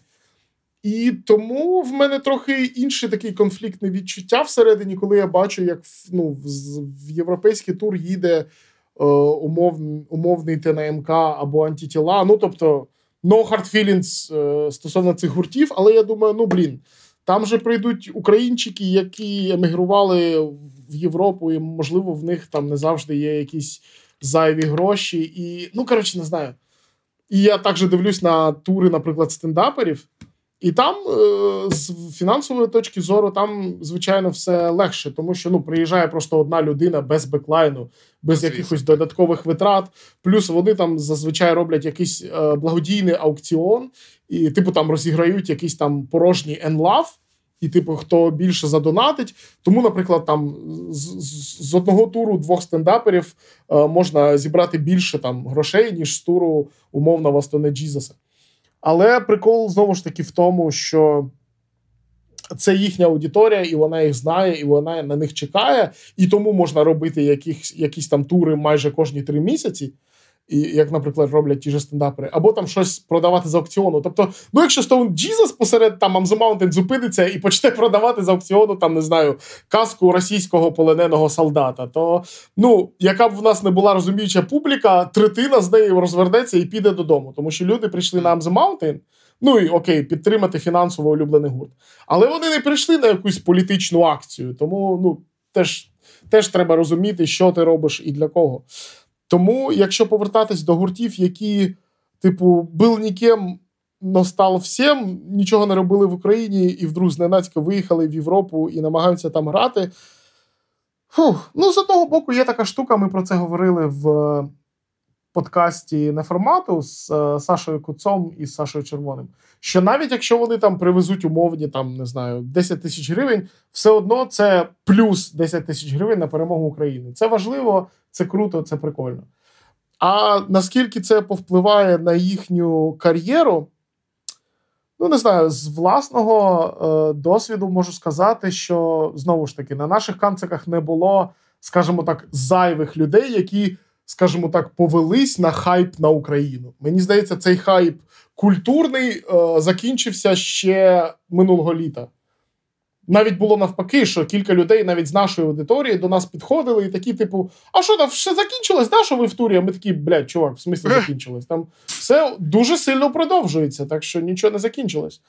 І тому в мене трохи інше таке конфліктне відчуття всередині, коли я бачу, як ну, в, європейський тур їде е, умов, умовний ТНМК або антитіла. Ну, тобто, no hard feelings е, стосовно цих гуртів, але я думаю, ну блін, там же прийдуть українчики, які емігрували в Європу, і, можливо, в них там не завжди є якісь зайві гроші. І, ну, коротше, не знаю. І я також дивлюсь на тури, наприклад, стендаперів. І там, е, з фінансової точки зору, там, звичайно, все легше, тому що ну, приїжджає просто одна людина без беклайну, без Звісно. якихось додаткових витрат. Плюс вони там зазвичай роблять якийсь е, благодійний аукціон, і, типу, там розіграють якийсь там порожній енлав. І, типу, хто більше задонатить. Тому, наприклад, там з, з, з одного туру двох стендаперів е, можна зібрати більше там грошей, ніж з туру умовного Стоне Джізаса. Але прикол знову ж таки в тому, що це їхня аудиторія, і вона їх знає, і вона на них чекає. І тому можна робити якісь, якісь там тури майже кожні три місяці. І як, наприклад, роблять ті ж стендапери, або там щось продавати з аукціону. Тобто, ну якщо Stone Jesus посеред там The Mountain зупиниться і почне продавати з аукціону, там не знаю, казку російського полоненого солдата, то ну, яка б в нас не була розуміюча публіка, третина з неї розвернеться і піде додому. Тому що люди прийшли на The Mountain, ну і окей, підтримати фінансово улюблений гурт. Але вони не прийшли на якусь політичну акцію. Тому ну, теж, теж треба розуміти, що ти робиш і для кого. Тому, якщо повертатись до гуртів, які, типу, был ніким, но став всім, нічого не робили в Україні і вдруг зненацька виїхали в Європу і намагаються там грати. Фух. Ну, з одного боку, є така штука, ми про це говорили в подкасті неформату з е, Сашою Куцом і з Сашою Червоним. Що навіть якщо вони там привезуть умовні, там, не знаю, 10 тисяч гривень, все одно це плюс 10 тисяч гривень на перемогу України. Це важливо, це круто, це прикольно. А наскільки це повпливає на їхню кар'єру? Ну, не знаю, з власного е, досвіду можу сказати, що знову ж таки на наших канциках не було, скажімо так, зайвих людей, які, скажімо так, повелись на хайп на Україну. Мені здається, цей хайп культурний е, закінчився ще минулого літа. Навіть було навпаки, що кілька людей навіть з нашої аудиторії до нас підходили і такі, типу, а що там все закінчилось? Да, що ви в турі? А ми такі, блядь, чувак, в смислі закінчилось. Там все дуже сильно продовжується, так що нічого не закінчилось.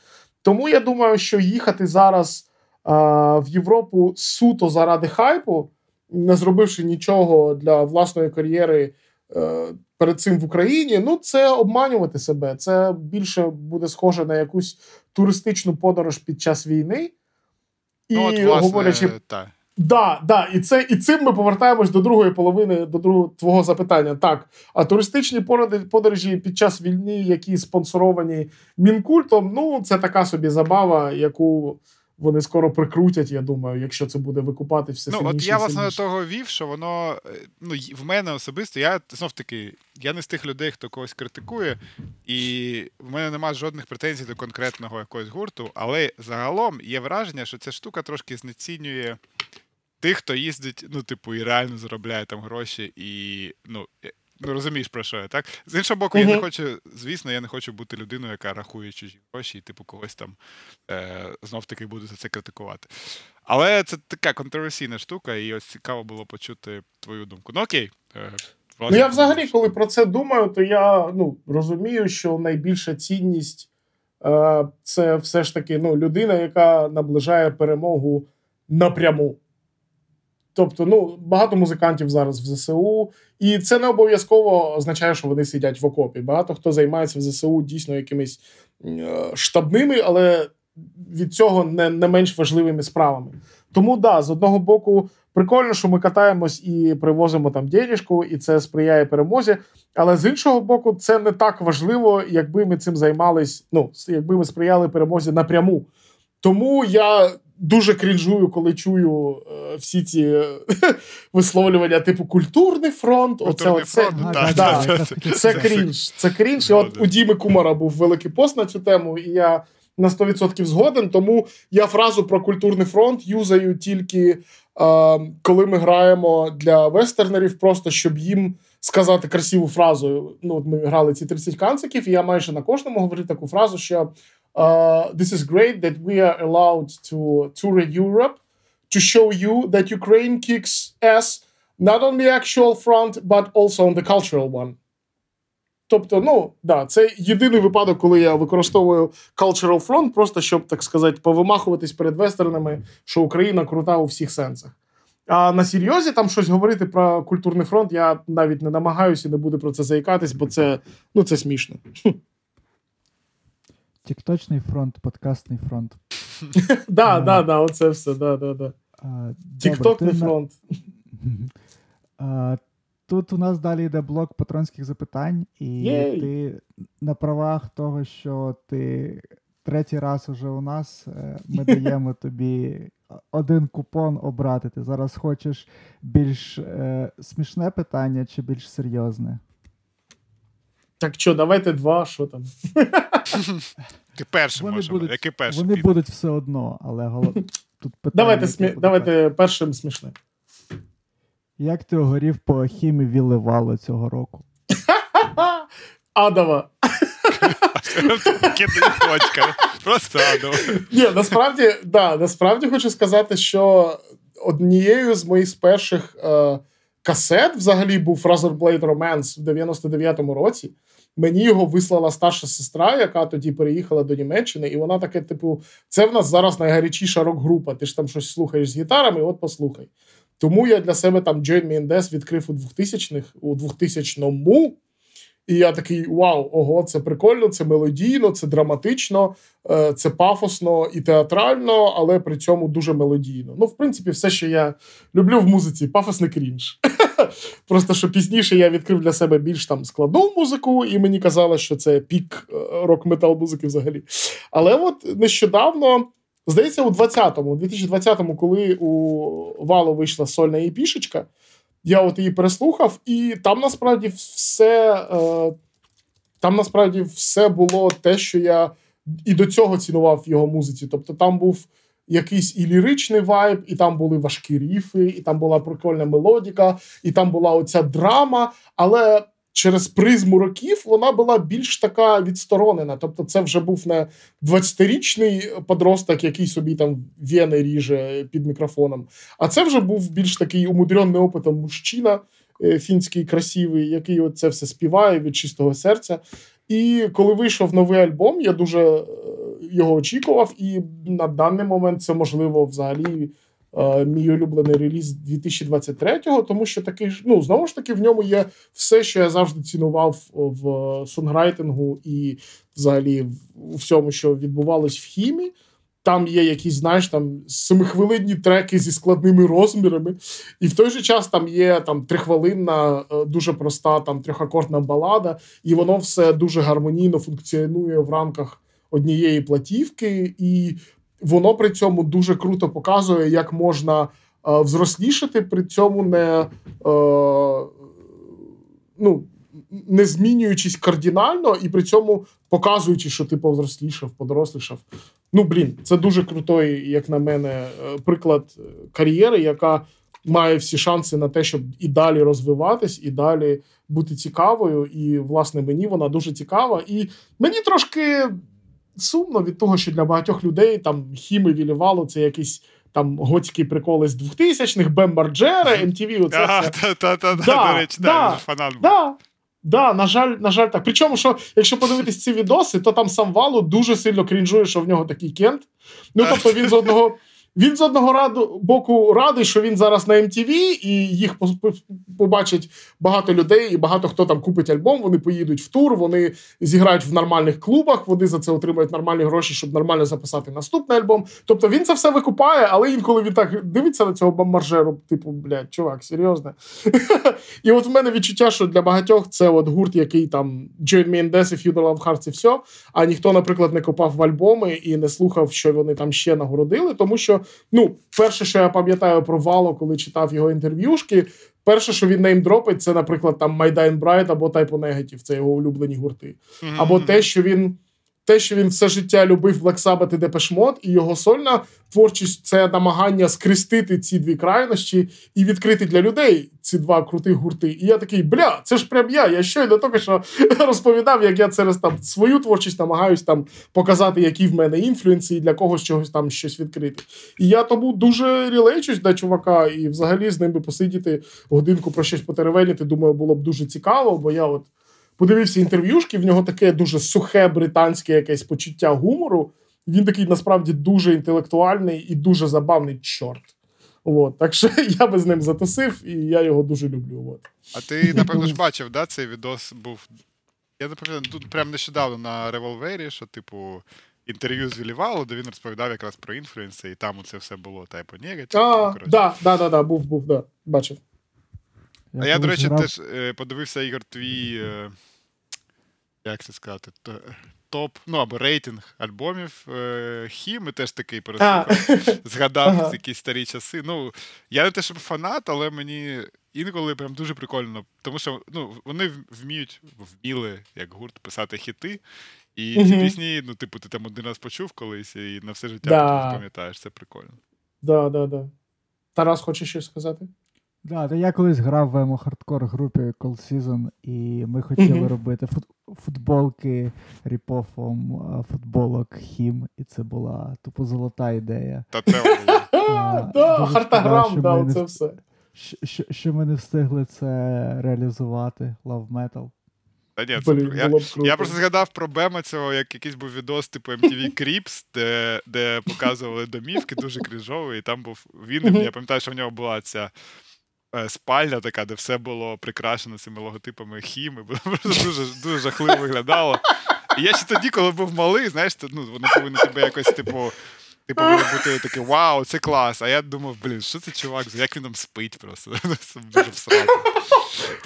Тому я думаю, що їхати зараз а, в Європу суто заради хайпу, не зробивши нічого для власної кар'єри е, перед цим в Україні, ну це обманювати себе. Це більше буде схоже на якусь туристичну подорож під час війни. І ну, от, власне, говорячи та. Да, да, і це і цим ми повертаємось до другої половини, до другого твого запитання. Так, а туристичні подорожі під час війни, які спонсоровані мінкультом, ну це така собі забава, яку вони скоро прикрутять. Я думаю, якщо це буде викупати все Ну, сильніше. от я власне до того вів, що воно е, ну, в мене особисто, я знов таки, я не з тих людей, хто когось критикує, і в мене немає жодних претензій до конкретного якогось гурту, але загалом є враження, що ця штука трошки знецінює тих, хто їздить, ну, типу, і реально заробляє там гроші, і ну. Ну, розумієш, про що я, так? З іншого боку, я не хочу, звісно, я не хочу бути людиною, яка рахує чужі гроші, і типу когось там е, знов таки буду за це критикувати. Але це така контроверсійна штука, і ось цікаво було почути твою думку. Ну окей. Е, Ну я взагалі, коли про це думаю, то я ну, розумію, що найбільша цінність е, це все ж таки ну, людина, яка наближає перемогу напряму. Тобто, ну, багато музикантів зараз в ЗСУ, і це не обов'язково означає, що вони сидять в окопі. Багато хто займається в ЗСУ дійсно якимись е, штабними, але від цього не не менш важливими справами. Тому да, з одного боку, прикольно, що ми катаємось і привозимо там дєрішку, і це сприяє перемозі. Але з іншого боку, це не так важливо, якби ми цим займались. Ну, якби ми сприяли перемозі напряму. Тому я дуже крінжую, коли чую е, всі ці е, *laughs* висловлювання, типу культурний фронт. Культурний оце, фронт, оце, да, да, да, да, це крінж. Це крінж. І от у Діми Кумара був великий пост на цю тему, і я на 100% згоден. Тому я фразу про культурний фронт юзаю тільки е, коли ми граємо для вестернерів, просто щоб їм. Сказати красиву фразу. Ну, от ми грали ці 30 канциків, і я майже на кожному говорю таку фразу, що uh, this is great that we are allowed to tour Europe to show you that Ukraine kicks ass not on the actual front, but also on the cultural one. Тобто, ну да, це єдиний випадок, коли я використовую cultural front, просто щоб так сказати, повимахуватись перед вестернами, що Україна крута у всіх сенсах. А на серйозі там щось говорити про культурний фронт я навіть не намагаюся і не буду про це заїкатись, бо це ну це смішно. Тікточний фронт, подкастний фронт. *laughs* Да, да, да, оце все. да, да, да. Тіктокний фронт. *laughs* Тут у нас далі йде блок патронських запитань, і ти на правах того, що ти третій раз уже у нас, е, ми *laughs* даємо тобі один купон обрати. Ти зараз хочеш більш е, смішне питання чи більш серйозне? Так що, давайте два, що там. Ти перший Вони можемо. будуть- Який перший? Вони піде? будуть все одно, але голов... тут питання. Давайте, смі... давайте першим смішним. Як ти огорів по хімі Вілливало цього року? *laughs* Адова. Просто адово. Ні, насправді, да, насправді хочу сказати, що однією з моїх перших е, касет взагалі був Razorblade Romance в 99-му році. Мені його вислала старша сестра, яка тоді переїхала до Німеччини, і вона таке, типу, це в нас зараз найгарячіша рок-група. Ти ж там щось слухаєш з гітарами, от послухай. Тому я для себе там Join Me in Death відкрив у 2000-х, у 2000-му. І я такий: вау, ого, це прикольно, це мелодійно, це драматично, е, це пафосно і театрально, але при цьому дуже мелодійно. Ну, в принципі, все, що я люблю в музиці, пафосний крінж. *laughs* Просто що пізніше я відкрив для себе більш там складну музику, і мені казали, що це пік е, рок-метал музики взагалі. Але от нещодавно. Здається, у 20-му, у 2020-му, коли у Вало вийшла сольна епішечка, я от її переслухав, і там насправді все е, там насправді все було те, що я і до цього цінував в його музиці. Тобто там був якийсь і ліричний вайб, і там були важкі ріфи, і там була прикольна мелодіка, і там була оця драма. Але через призму років вона була більш така відсторонена. Тобто, це вже був не 20-річний подросток, який собі там вени ріже під мікрофоном. А це вже був більш такий умудренний опитом мужчина е, фінський, красивий, який це все співає від чистого серця. І коли вийшов новий альбом, я дуже е, його очікував, і на даний момент це можливо взагалі. е, Мій улюблений реліз 2023-го, тому що такий ж, ну знову ж таки в ньому є все, що я завжди цінував в сонграйтингу і взагалі в всьому, що відбувалось в хімі. Там є якісь, знаєш, там семихвилинні треки зі складними розмірами, і в той же час там є там трихвилинна, е, дуже проста там трьохакордна балада, і воно все дуже гармонійно функціонує в рамках однієї платівки, і воно при цьому дуже круто показує, як можна е, взрослішати, при цьому не. Е, ну, не змінюючись кардинально, і при цьому показуючи, що ти повзрослішав, подорослішав. Ну, блін, це дуже крутий, як на мене, е, приклад кар'єри, яка має всі шанси на те, щоб і далі розвиватись, і далі бути цікавою. І, власне, мені вона дуже цікава. І мені трошки сумно від того, що для багатьох людей там хіми вілівало це якийсь. Там готські приколи з 2000-х, Бем Марджера, MTV, оце все. Та-та-та, Да, до речі, да, да, фанат був. Да, да, на жаль, на жаль, так. Причому, що якщо подивитись ці відоси, то там сам Валу дуже сильно крінжує, що в нього такий кент. Ну, тобто він з одного. Він з одного раду боку радий, що він зараз на MTV, і їх побачить багато людей, і багато хто там купить альбом. Вони поїдуть в тур, вони зіграють в нормальних клубах. Вони за це отримають нормальні гроші, щоб нормально записати наступний альбом. Тобто він це все викупає, але інколи він так дивиться на цього бомбаржеру, типу, блядь, чувак, серйозно. *laughs* І от в мене відчуття, що для багатьох це от гурт, який там Join Me in Death, If You Don't Love Hearts і все. А ніхто, наприклад, не копав в альбоми і не слухав, що вони там ще нагородили, тому що ну, перше, що я пам'ятаю про Вало, коли читав його інтерв'юшки, перше, що він name-дропить, це, наприклад, там My Dying Bride або Type O Negative, це його улюблені гурти. Або те, що він те, що він все життя любив Black Sabbath і Depeche і його сольна творчість це намагання скрестити ці дві крайності і відкрити для людей ці два крутих гурти. І я такий, бля, це ж прям я. Я щойно тільки що *laughs* розповідав, як я через там свою творчість намагаюсь там показати, які в мене інфлюенси, і для когось чогось там щось відкрити. І я тому дуже рілейчусь до чувака, і взагалі з ним би посидіти годинку про щось потеревеніти. Думаю, було б дуже цікаво, бо я от подивився інтерв'юшки, в нього таке дуже сухе британське якесь почуття гумору. Він такий насправді дуже інтелектуальний і дуже забавний чорт. От, Так що *laughs* я би з ним затусив, і я його дуже люблю. От. А ти, напевно, ж *laughs* бачив, да, цей відос був. Я напевно, тут прямо нещодавно на револвері, що, типу, інтерв'ю з Вілівалу, де він розповідав якраз про інфлюенси, і там це все було, типу, негатив. Ну, да, да, да, да, був, був, да, бачив. А я, до речі, грав... теж е, подивився Ігор твій. Як це сказати, топ, ну або рейтинг альбомів е, Хі, ми теж такий переслухав, *laughs* згадав ага. якісь старі часи. Ну, я не те, щоб фанат, але мені інколи прям дуже прикольно, тому що ну, вони вміють, вміли, як гурт, писати хіти. І ці пісні, ну, типу, ти там один раз почув колись і на все життя да. пам'ятаєш, це прикольно. Да, да, да. Тарас хоче щось сказати? Да, та я колись грав в емо хардкор групі Cold Season, і ми хотіли mm-hmm. робити фут- футболки ріпофом футболок Хім, і це була тупо золота ідея. Та це *laughs* *laughs* Да, Хартаграм дав це все. Що ми не встигли це реалізувати, Love Metal. Та ні, це, Блін, я, я просто згадав про Бема цього, як якийсь був відос, типу MTV *laughs* Creeps, де де показували домівки, дуже крижовий, і там був він. Я пам'ятаю, що в нього була ця Е, спальня така, де все було прикрашено цими логотипами хіми, бо *laughs* просто дуже дуже жахливо виглядало. І я ще тоді, коли був малий, знаєш, ну, вони повинні тебе якось, типу. Ти повинен бути такий вау, це клас. А я думав, блін, що це чувак, як він там спить просто. *laughs* Це дуже всрати.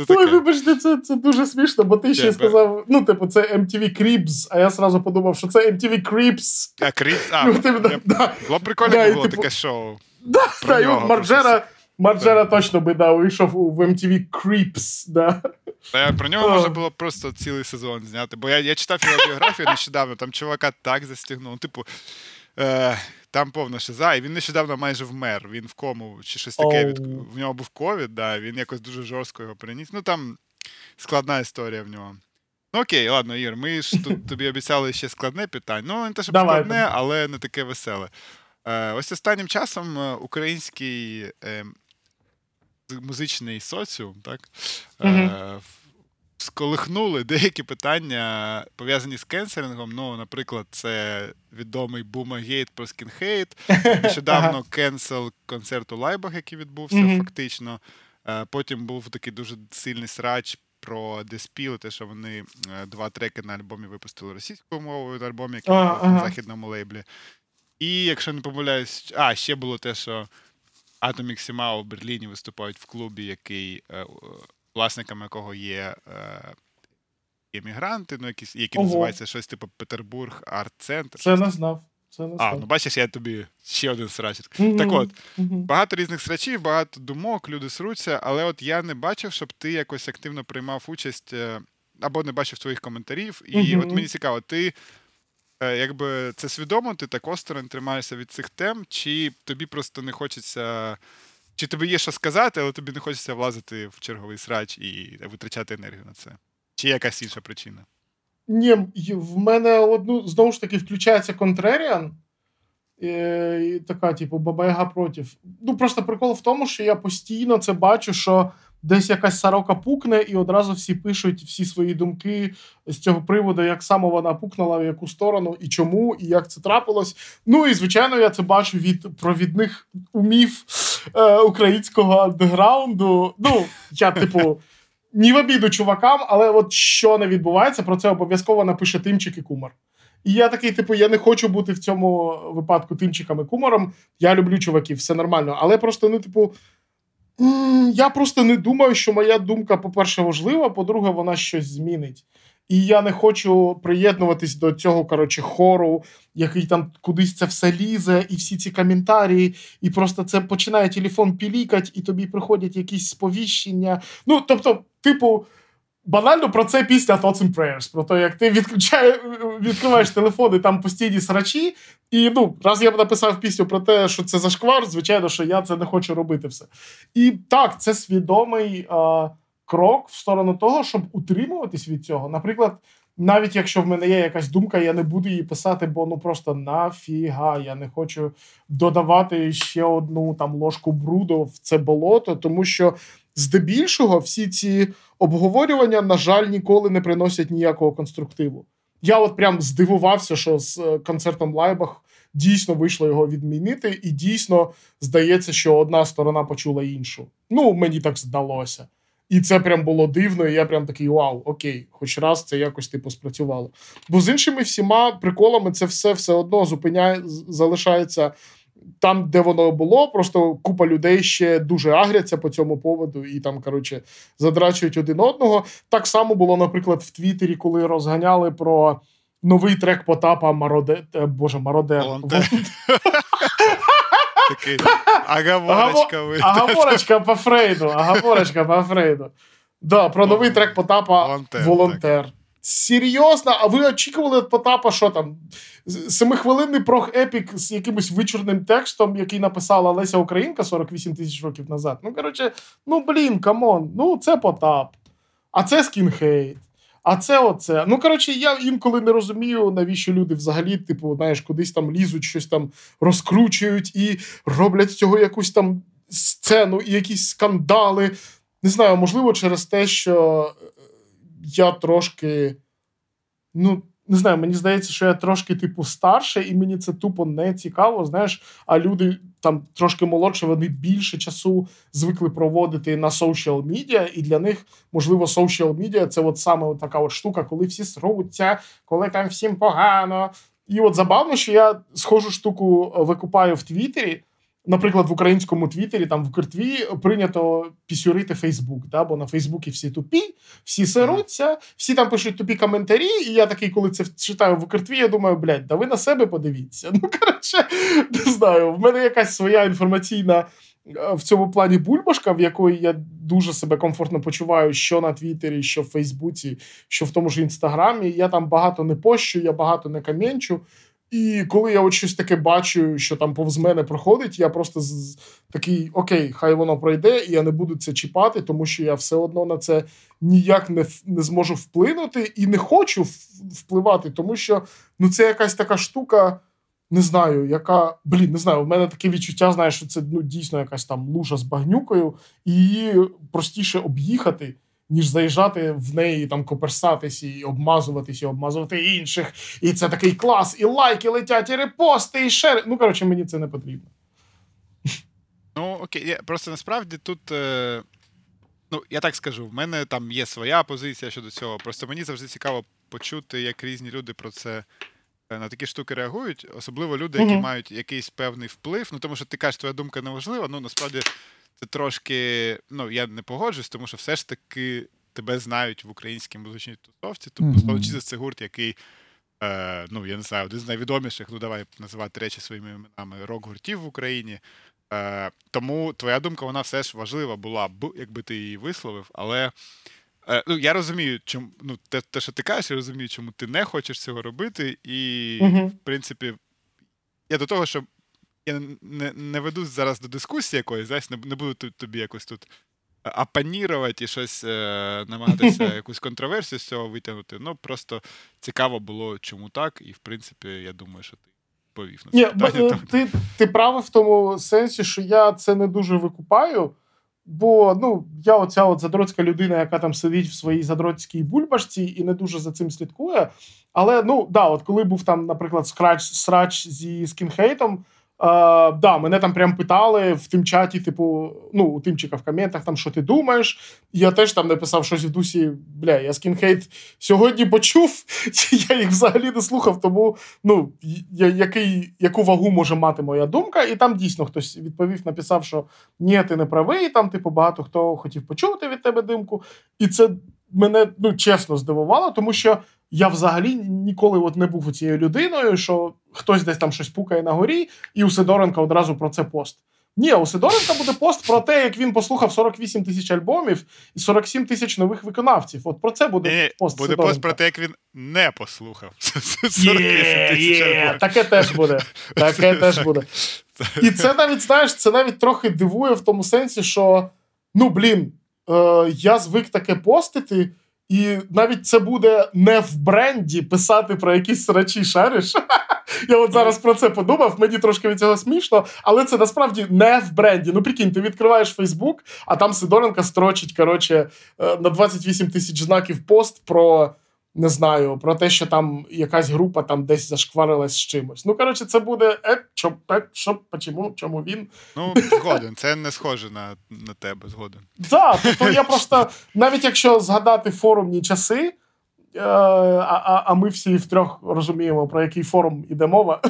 Ой, вибачте, це це дуже смішно, бо ти ще сказав, ну, типу, це MTV Creeps, а я сразу подумав, що це MTV Creeps. А, Creeps, а, ну, типу, Було прикольно, було типу, таке шоу. Да, Марджера Марджера точно би да, вийшов в MTV Creeps. Да. Та Про нього можна було просто цілий сезон зняти. Бо я я читав його біографію нещодавно, там чувака так застігнув. Типу, е, там повна шиза, і він нещодавно майже вмер. Він в кому чи щось таке. Від, в нього був ковід, да, він якось дуже жорстко його переніс. Ну там складна історія в нього. Ну окей, ладно, Ір, ми ж тут *laughs* тобі обіцяли ще складне питання. Ну, не те, щоб Давай. складне, але не таке веселе. Е, Ось останнім часом е, український. Е, музичний соціум, так? Е, Сколихнули деякі питання, пов'язані з кенселінгом. Ну, наприклад, це відомий Бумагейт про скінхейт. *laughs* Нещодавно кенсел концерт у Лайбах, який відбувся, mm-hmm. фактично. Е, потім був такий дуже сильний срач про Деспіл, те, що вони е, два треки на альбомі випустили російською мовою на альбомі, який був на західному лейблі. І якщо не помиляюсь, а ще було те, що Atomic Сімао в Берліні виступають в клубі, який, е, власниками якого є емігранти, ну, якісь, які Ого. називаються щось типу Петербург арт-центр. Це не знав. Це не а, ну бачиш, я тобі ще один срач. Mm-hmm. Так от, mm-hmm. багато різних срачів, багато думок, люди сруться, але от я не бачив, щоб ти якось активно приймав участь е, або не бачив твоїх коментарів. І mm-hmm. от мені цікаво, ти Е, якби це свідомо, ти так осторонь тримаєшся від цих тем, чи тобі просто не хочеться. Чи тобі є що сказати, але тобі не хочеться влазити в черговий срач і витрачати енергію на це? Чи якась інша причина? Ні, в мене одну знову ж таки включається контреріан. І така, типу, баба Яга проти. Ну, просто прикол в тому, що я постійно це бачу, що десь якась сорока пукне, і одразу всі пишуть всі свої думки з цього приводу, як саме вона пукнула, в яку сторону, і чому, і як це трапилось. Ну і звичайно, я це бачу від провідних умів е, українського андеграунду. Ну, я, типу. Ні в обіду чувакам, але от що не відбувається, про це обов'язково напише Тимчик і Кумар. І я такий, типу, я не хочу бути в цьому випадку тимчиком і кумаром. Я люблю чуваків, все нормально. Але просто, ну, типу, я просто не думаю, що моя думка, по-перше, важлива, по-друге, вона щось змінить. І я не хочу приєднуватись до цього коротше, хору, який там кудись це все лізе, і всі ці коментарі, і просто це починає телефон пілікати, і тобі приходять якісь сповіщення. Ну, тобто, типу, банально про це після Thoughts and Prayers, Про те, як ти відключає, відкриваєш телефон і там постійні срачі. І ну, раз я б написав пісню про те, що це зашквар, звичайно, що я це не хочу робити все. І так, це свідомий а, крок в сторону того, щоб утримуватись від цього. Наприклад. Навіть якщо в мене є якась думка, я не буду її писати, бо ну просто нафіга. Я не хочу додавати ще одну там ложку бруду в це болото, тому що здебільшого всі ці обговорювання, на жаль, ніколи не приносять ніякого конструктиву. Я от прям здивувався, що з е, концертом Лайбах дійсно вийшло його відмінити, і дійсно здається, що одна сторона почула іншу. Ну, мені так здалося. І це прям було дивно, і я прям такий вау, окей, хоч раз це якось типу спрацювало. Бо з іншими всіма приколами це все все одно зупиняє, залишається там, де воно було, просто купа людей ще дуже агряться по цьому поводу і там, коротше, задрачують один одного. Так само було, наприклад, в Твіттері, коли розганяли про новий трек Потапа Мароде... Е, Боже, Мародер. *laughs* Такий агаворочка Агаворочка по Фрейду. Агаворочка по Фрейду. Да, Про новий трек Потапа Волонтер. Серйозно, а ви очікували від Потапа, що там? Семихвилинний прох епік з якимось вичорним текстом, який написала Леся Українка 48 тисяч років назад. Ну, коротше, ну блін, камон, ну це Потап. А це скінхейт. А це оце. Ну, коротше, я інколи не розумію, навіщо люди взагалі, типу, знаєш, кудись там лізуть, щось там розкручують і роблять з цього якусь там сцену і якісь скандали. Не знаю, можливо, через те, що я трошки. Ну, не знаю, мені здається, що я трошки, типу, старше, і мені це тупо не цікаво. Знаєш, а люди там трошки молодше, вони більше часу звикли проводити на social медіа, і для них, можливо, social медіа це от саме така от штука, коли всі сруться, коли там всім погано. І от забавно, що я схожу штуку викупаю в Твіттері наприклад, в українському Твіттері, там в Киртві прийнято пісюрити Фейсбук, да? бо на Фейсбуці всі тупі, всі сируться, всі там пишуть тупі коментарі. І я такий, коли це читаю в Киртві, я думаю, блядь, да ви на себе подивіться. *laughs* Ну, коротше, не знаю, в мене якась своя інформаційна. Е, в цьому плані бульбашка, в якої я дуже себе комфортно почуваю, що на Твіттері, що в Фейсбуці, що в тому ж інстаграмі. Я там багато не пощу, я багато не кам'янчу. І коли я от щось таке бачу, що там повз мене проходить, я просто з, такий окей, хай воно пройде, і я не буду це чіпати, тому що я все одно на це ніяк не не зможу вплинути і не хочу впливати, тому що ну це якась така штука, не знаю, яка блін, не знаю. У мене таке відчуття, знаєш, що це ну дійсно якась там лужа з багнюкою, і її простіше об'їхати ніж заїжджати в неї, там коперсатись і обмазуватись, і обмазувати інших. І це такий клас, і лайки летять, і репости, і шери. Ну, коротше, мені це не потрібно. Ну, окей, просто насправді тут. Е... Ну, я так скажу, в мене там є своя позиція щодо цього. Просто мені завжди цікаво почути, як різні люди про це е, на такі штуки реагують, особливо люди, які mm-hmm. мають якийсь певний вплив. Ну, тому що ти кажеш, твоя думка не важлива, ну насправді це трошки. Ну, я не погоджуюсь, тому що все ж таки тебе знають в українській музичній тусовці. Тобто mm-hmm. це гурт, який. Е, ну, я не знаю, один з найвідоміших, ну давай називати речі своїми іменами рок-гуртів в Україні. Е, Тому твоя думка, вона все ж важлива була б, якби ти її висловив. Але е, ну, я розумію, чому ну, те, те, що ти кажеш, я розумію, чому ти не хочеш цього робити. І, mm-hmm. в принципі, я до того, що я не не веду зараз до дискусії якоїсь, знаєш, не, не буду тобі якось тут апанірувати і щось е, намагатися *laughs* якусь контроверсію з цього витягнути. Ну, просто цікаво було, чому так, і в принципі, я думаю, що ти повів на це Ні, питання. Ти ти правий в тому сенсі, що я це не дуже викупаю. Бо ну, я оця от задроцька людина, яка там сидить в своїй задроцькій бульбашці і не дуже за цим слідкує. Але ну да, от коли був там, наприклад, скрач срач зі скінхейтом, Uh, да, мене там прям питали в тим чаті, типу, ну, у тимчика в коментах, там, що ти думаєш. Я теж там написав щось в дусі, бля, я скінхейт сьогодні почув, *laughs* я їх взагалі не слухав, тому ну, я, який, яку вагу може мати моя думка. І там дійсно хтось відповів, написав, що ні, ти не правий, там, типу, багато хто хотів почути від тебе думку. І це мене ну, чесно здивувало, тому що я взагалі ніколи от не був цією людиною, що хтось десь там щось пукає на горі, і у Сидоренка одразу про це пост. Ні, у Сидоренка буде пост про те, як він послухав 48 тисяч альбомів і 47 тисяч нових виконавців. От про це буде Ні, пост. Буде Сидоренка. пост про те, як він не послухав. *laughs* Є, є, таке теж буде. Таке теж буде. І це навіть, знаєш, це навіть трохи дивує в тому сенсі, що ну блін, е, я звик таке постити. І навіть це буде не в бренді писати про якісь срачі шариш. *laughs* Я от зараз про це подумав, мені трошки від цього смішно, але це насправді не в бренді. Ну, прикинь, ти відкриваєш Фейсбук, а там Сидоренко строчить коротше, е, на 28 тисяч знаків пост про. Не знаю, про те, що там якась група там десь зашкварилась з чимось. Ну, коротше, це буде е, що, е, що, почому, чому він. Ну, згоден, це не схоже на на тебе, згоден. Так, тобто я просто, навіть якщо згадати форумні часи, е, а а, а ми всі втрьох розуміємо, про який форум іде мова,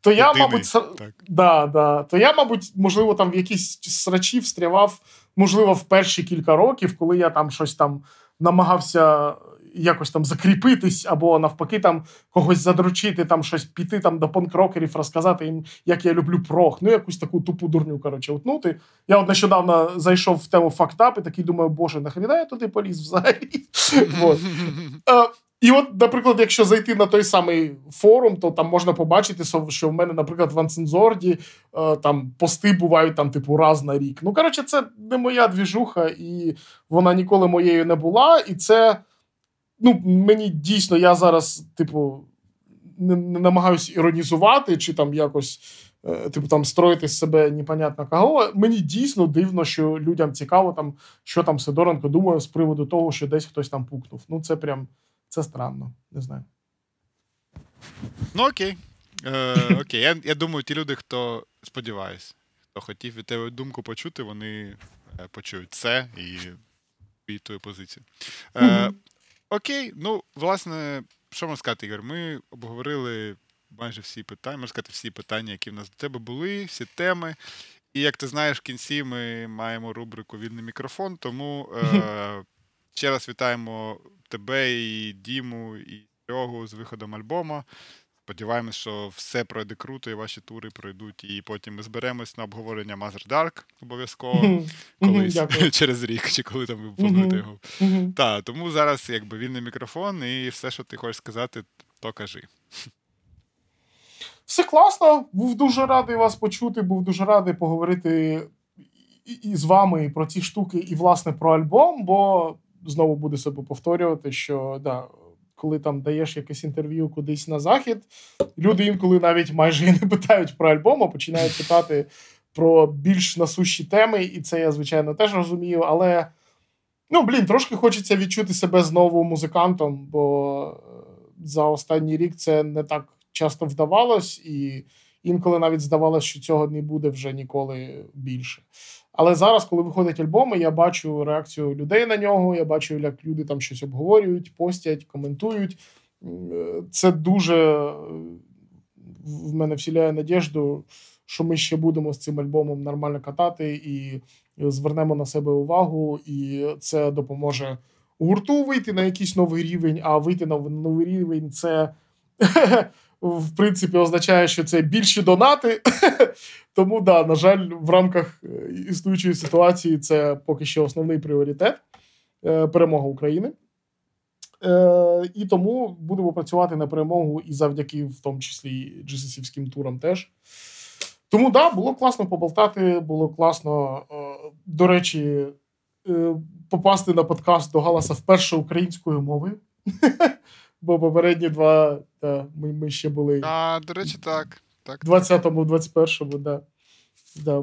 то я, Єдиний, мабуть, так. да, да, то я, мабуть, можливо, там в якісь срачі встрявав, можливо, в перші кілька років, коли я там щось там намагався якось там закріпитись, або навпаки, там когось задручити, там щось піти там до панкрокерів, розказати їм, як я люблю прох. Ну, якусь таку тупу дурню, коротше, утнути. Я от нещодавно зайшов в тему фактап і такий думаю, боже, нахрена я туди поліз взагалі. *laughs* Е, і от, наприклад, якщо зайти на той самий форум, то там можна побачити, що в мене, наприклад, в Ансензорді е, там пости бувають там, типу, раз на рік. Ну, коротше, це не моя двіжуха, і вона ніколи моєю не була. І це ну, мені дійсно, я зараз, типу, не, не намагаюся іронізувати чи там якось. Типу там строїти з себе непонятно кого. Мені дійсно дивно, що людям цікаво, там, що там Сидоренко думає з приводу того, що десь хтось там пукнув. Ну, це прям це странно, не знаю. Ну, окей. Е, Окей. Я я думаю, ті люди, хто сподіваюсь, хто хотів від тебе думку почути, вони е, почують це і і твою позицію. Е, mm-hmm. Окей, ну, власне, що можна сказати, Ігор? Ми обговорили майже всі питання, можна сказати, всі питання, які в нас до тебе були, всі теми. І як ти знаєш, в кінці ми маємо рубрику Вільний мікрофон, тому е, ще раз вітаємо тебе і Діму, і Серегу з виходом альбому. Сподіваємось, що все пройде круто, і ваші тури пройдуть, і потім ми зберемось на обговорення Mother Dark обов'язково колись *laughs* через рік, чи коли там ви плануєте його. Так, тому зараз якби вільний мікрофон, і все, що ти хочеш сказати, то кажи. Все класно. Був дуже радий вас почути, був дуже радий поговорити і, з вами про ці штуки, і, власне, про альбом, бо знову буду себе повторювати, що да, коли там даєш якесь інтерв'ю кудись на захід, люди інколи навіть майже і не питають про альбом, а починають питати про більш насущі теми, і це я, звичайно, теж розумію. Але ну, блін, трошки хочеться відчути себе знову музикантом, бо е, за останній рік це не так часто вдавалось, і інколи навіть здавалося, що цього не буде вже ніколи більше. Але зараз, коли виходять альбоми, я бачу реакцію людей на нього. Я бачу, як люди там щось обговорюють, постять, коментують. Це дуже в мене вселяє надіжду, що ми ще будемо з цим альбомом нормально катати і звернемо на себе увагу, і це допоможе гурту вийти на якийсь новий рівень. А вийти на новий рівень це *laughs* в принципі означає, що це більші донати. *laughs* Тому, да, на жаль, в рамках е, існуючої ситуації це поки що основний пріоритет е, перемога України. Е, і тому будемо працювати на перемогу і завдяки, в тому числі, джесісівським турам теж. Тому, да, було класно поболтати, було класно, до речі, попасти на подкаст до Галаса вперше українською мовою. *laughs* Бо попередні два та, ми ми ще були. А, до речі, так. так. 20-му, 21-му, да. Да,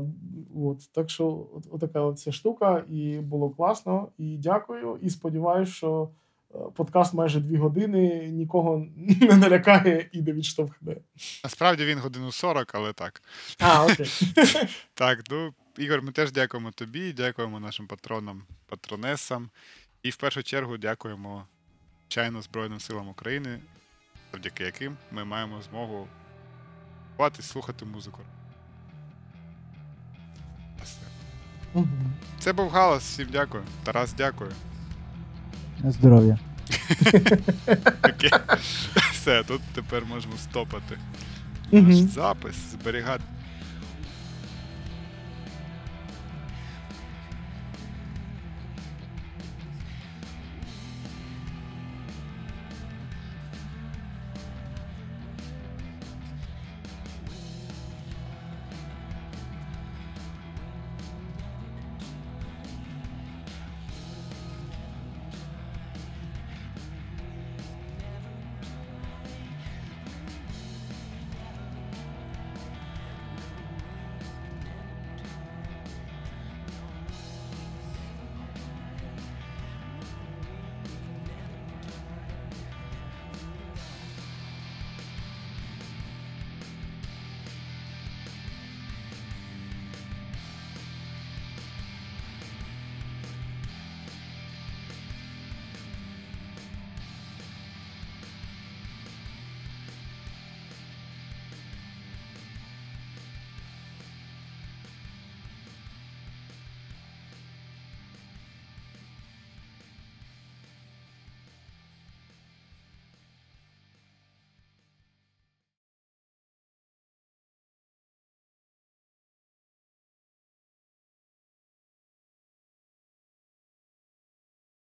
от. Так що, от, отака от ця штука, і було класно. І дякую. І сподіваюся, що е, подкаст майже дві години нікого *laughs* не налякає і не відштовхне. Насправді він годину 40, але так. А, окей. *laughs* Так, ну, Ігор, ми теж дякуємо тобі, дякуємо нашим патронам, патронесам. І в першу чергу дякуємо чайно Збройним силам України, завдяки яким ми маємо змогу бувати, слухати музику. Це був галас. Всім дякую. Тарас, дякую. На здоров'я. Окей. Все, тут тепер можемо стопати наш запис, зберігати.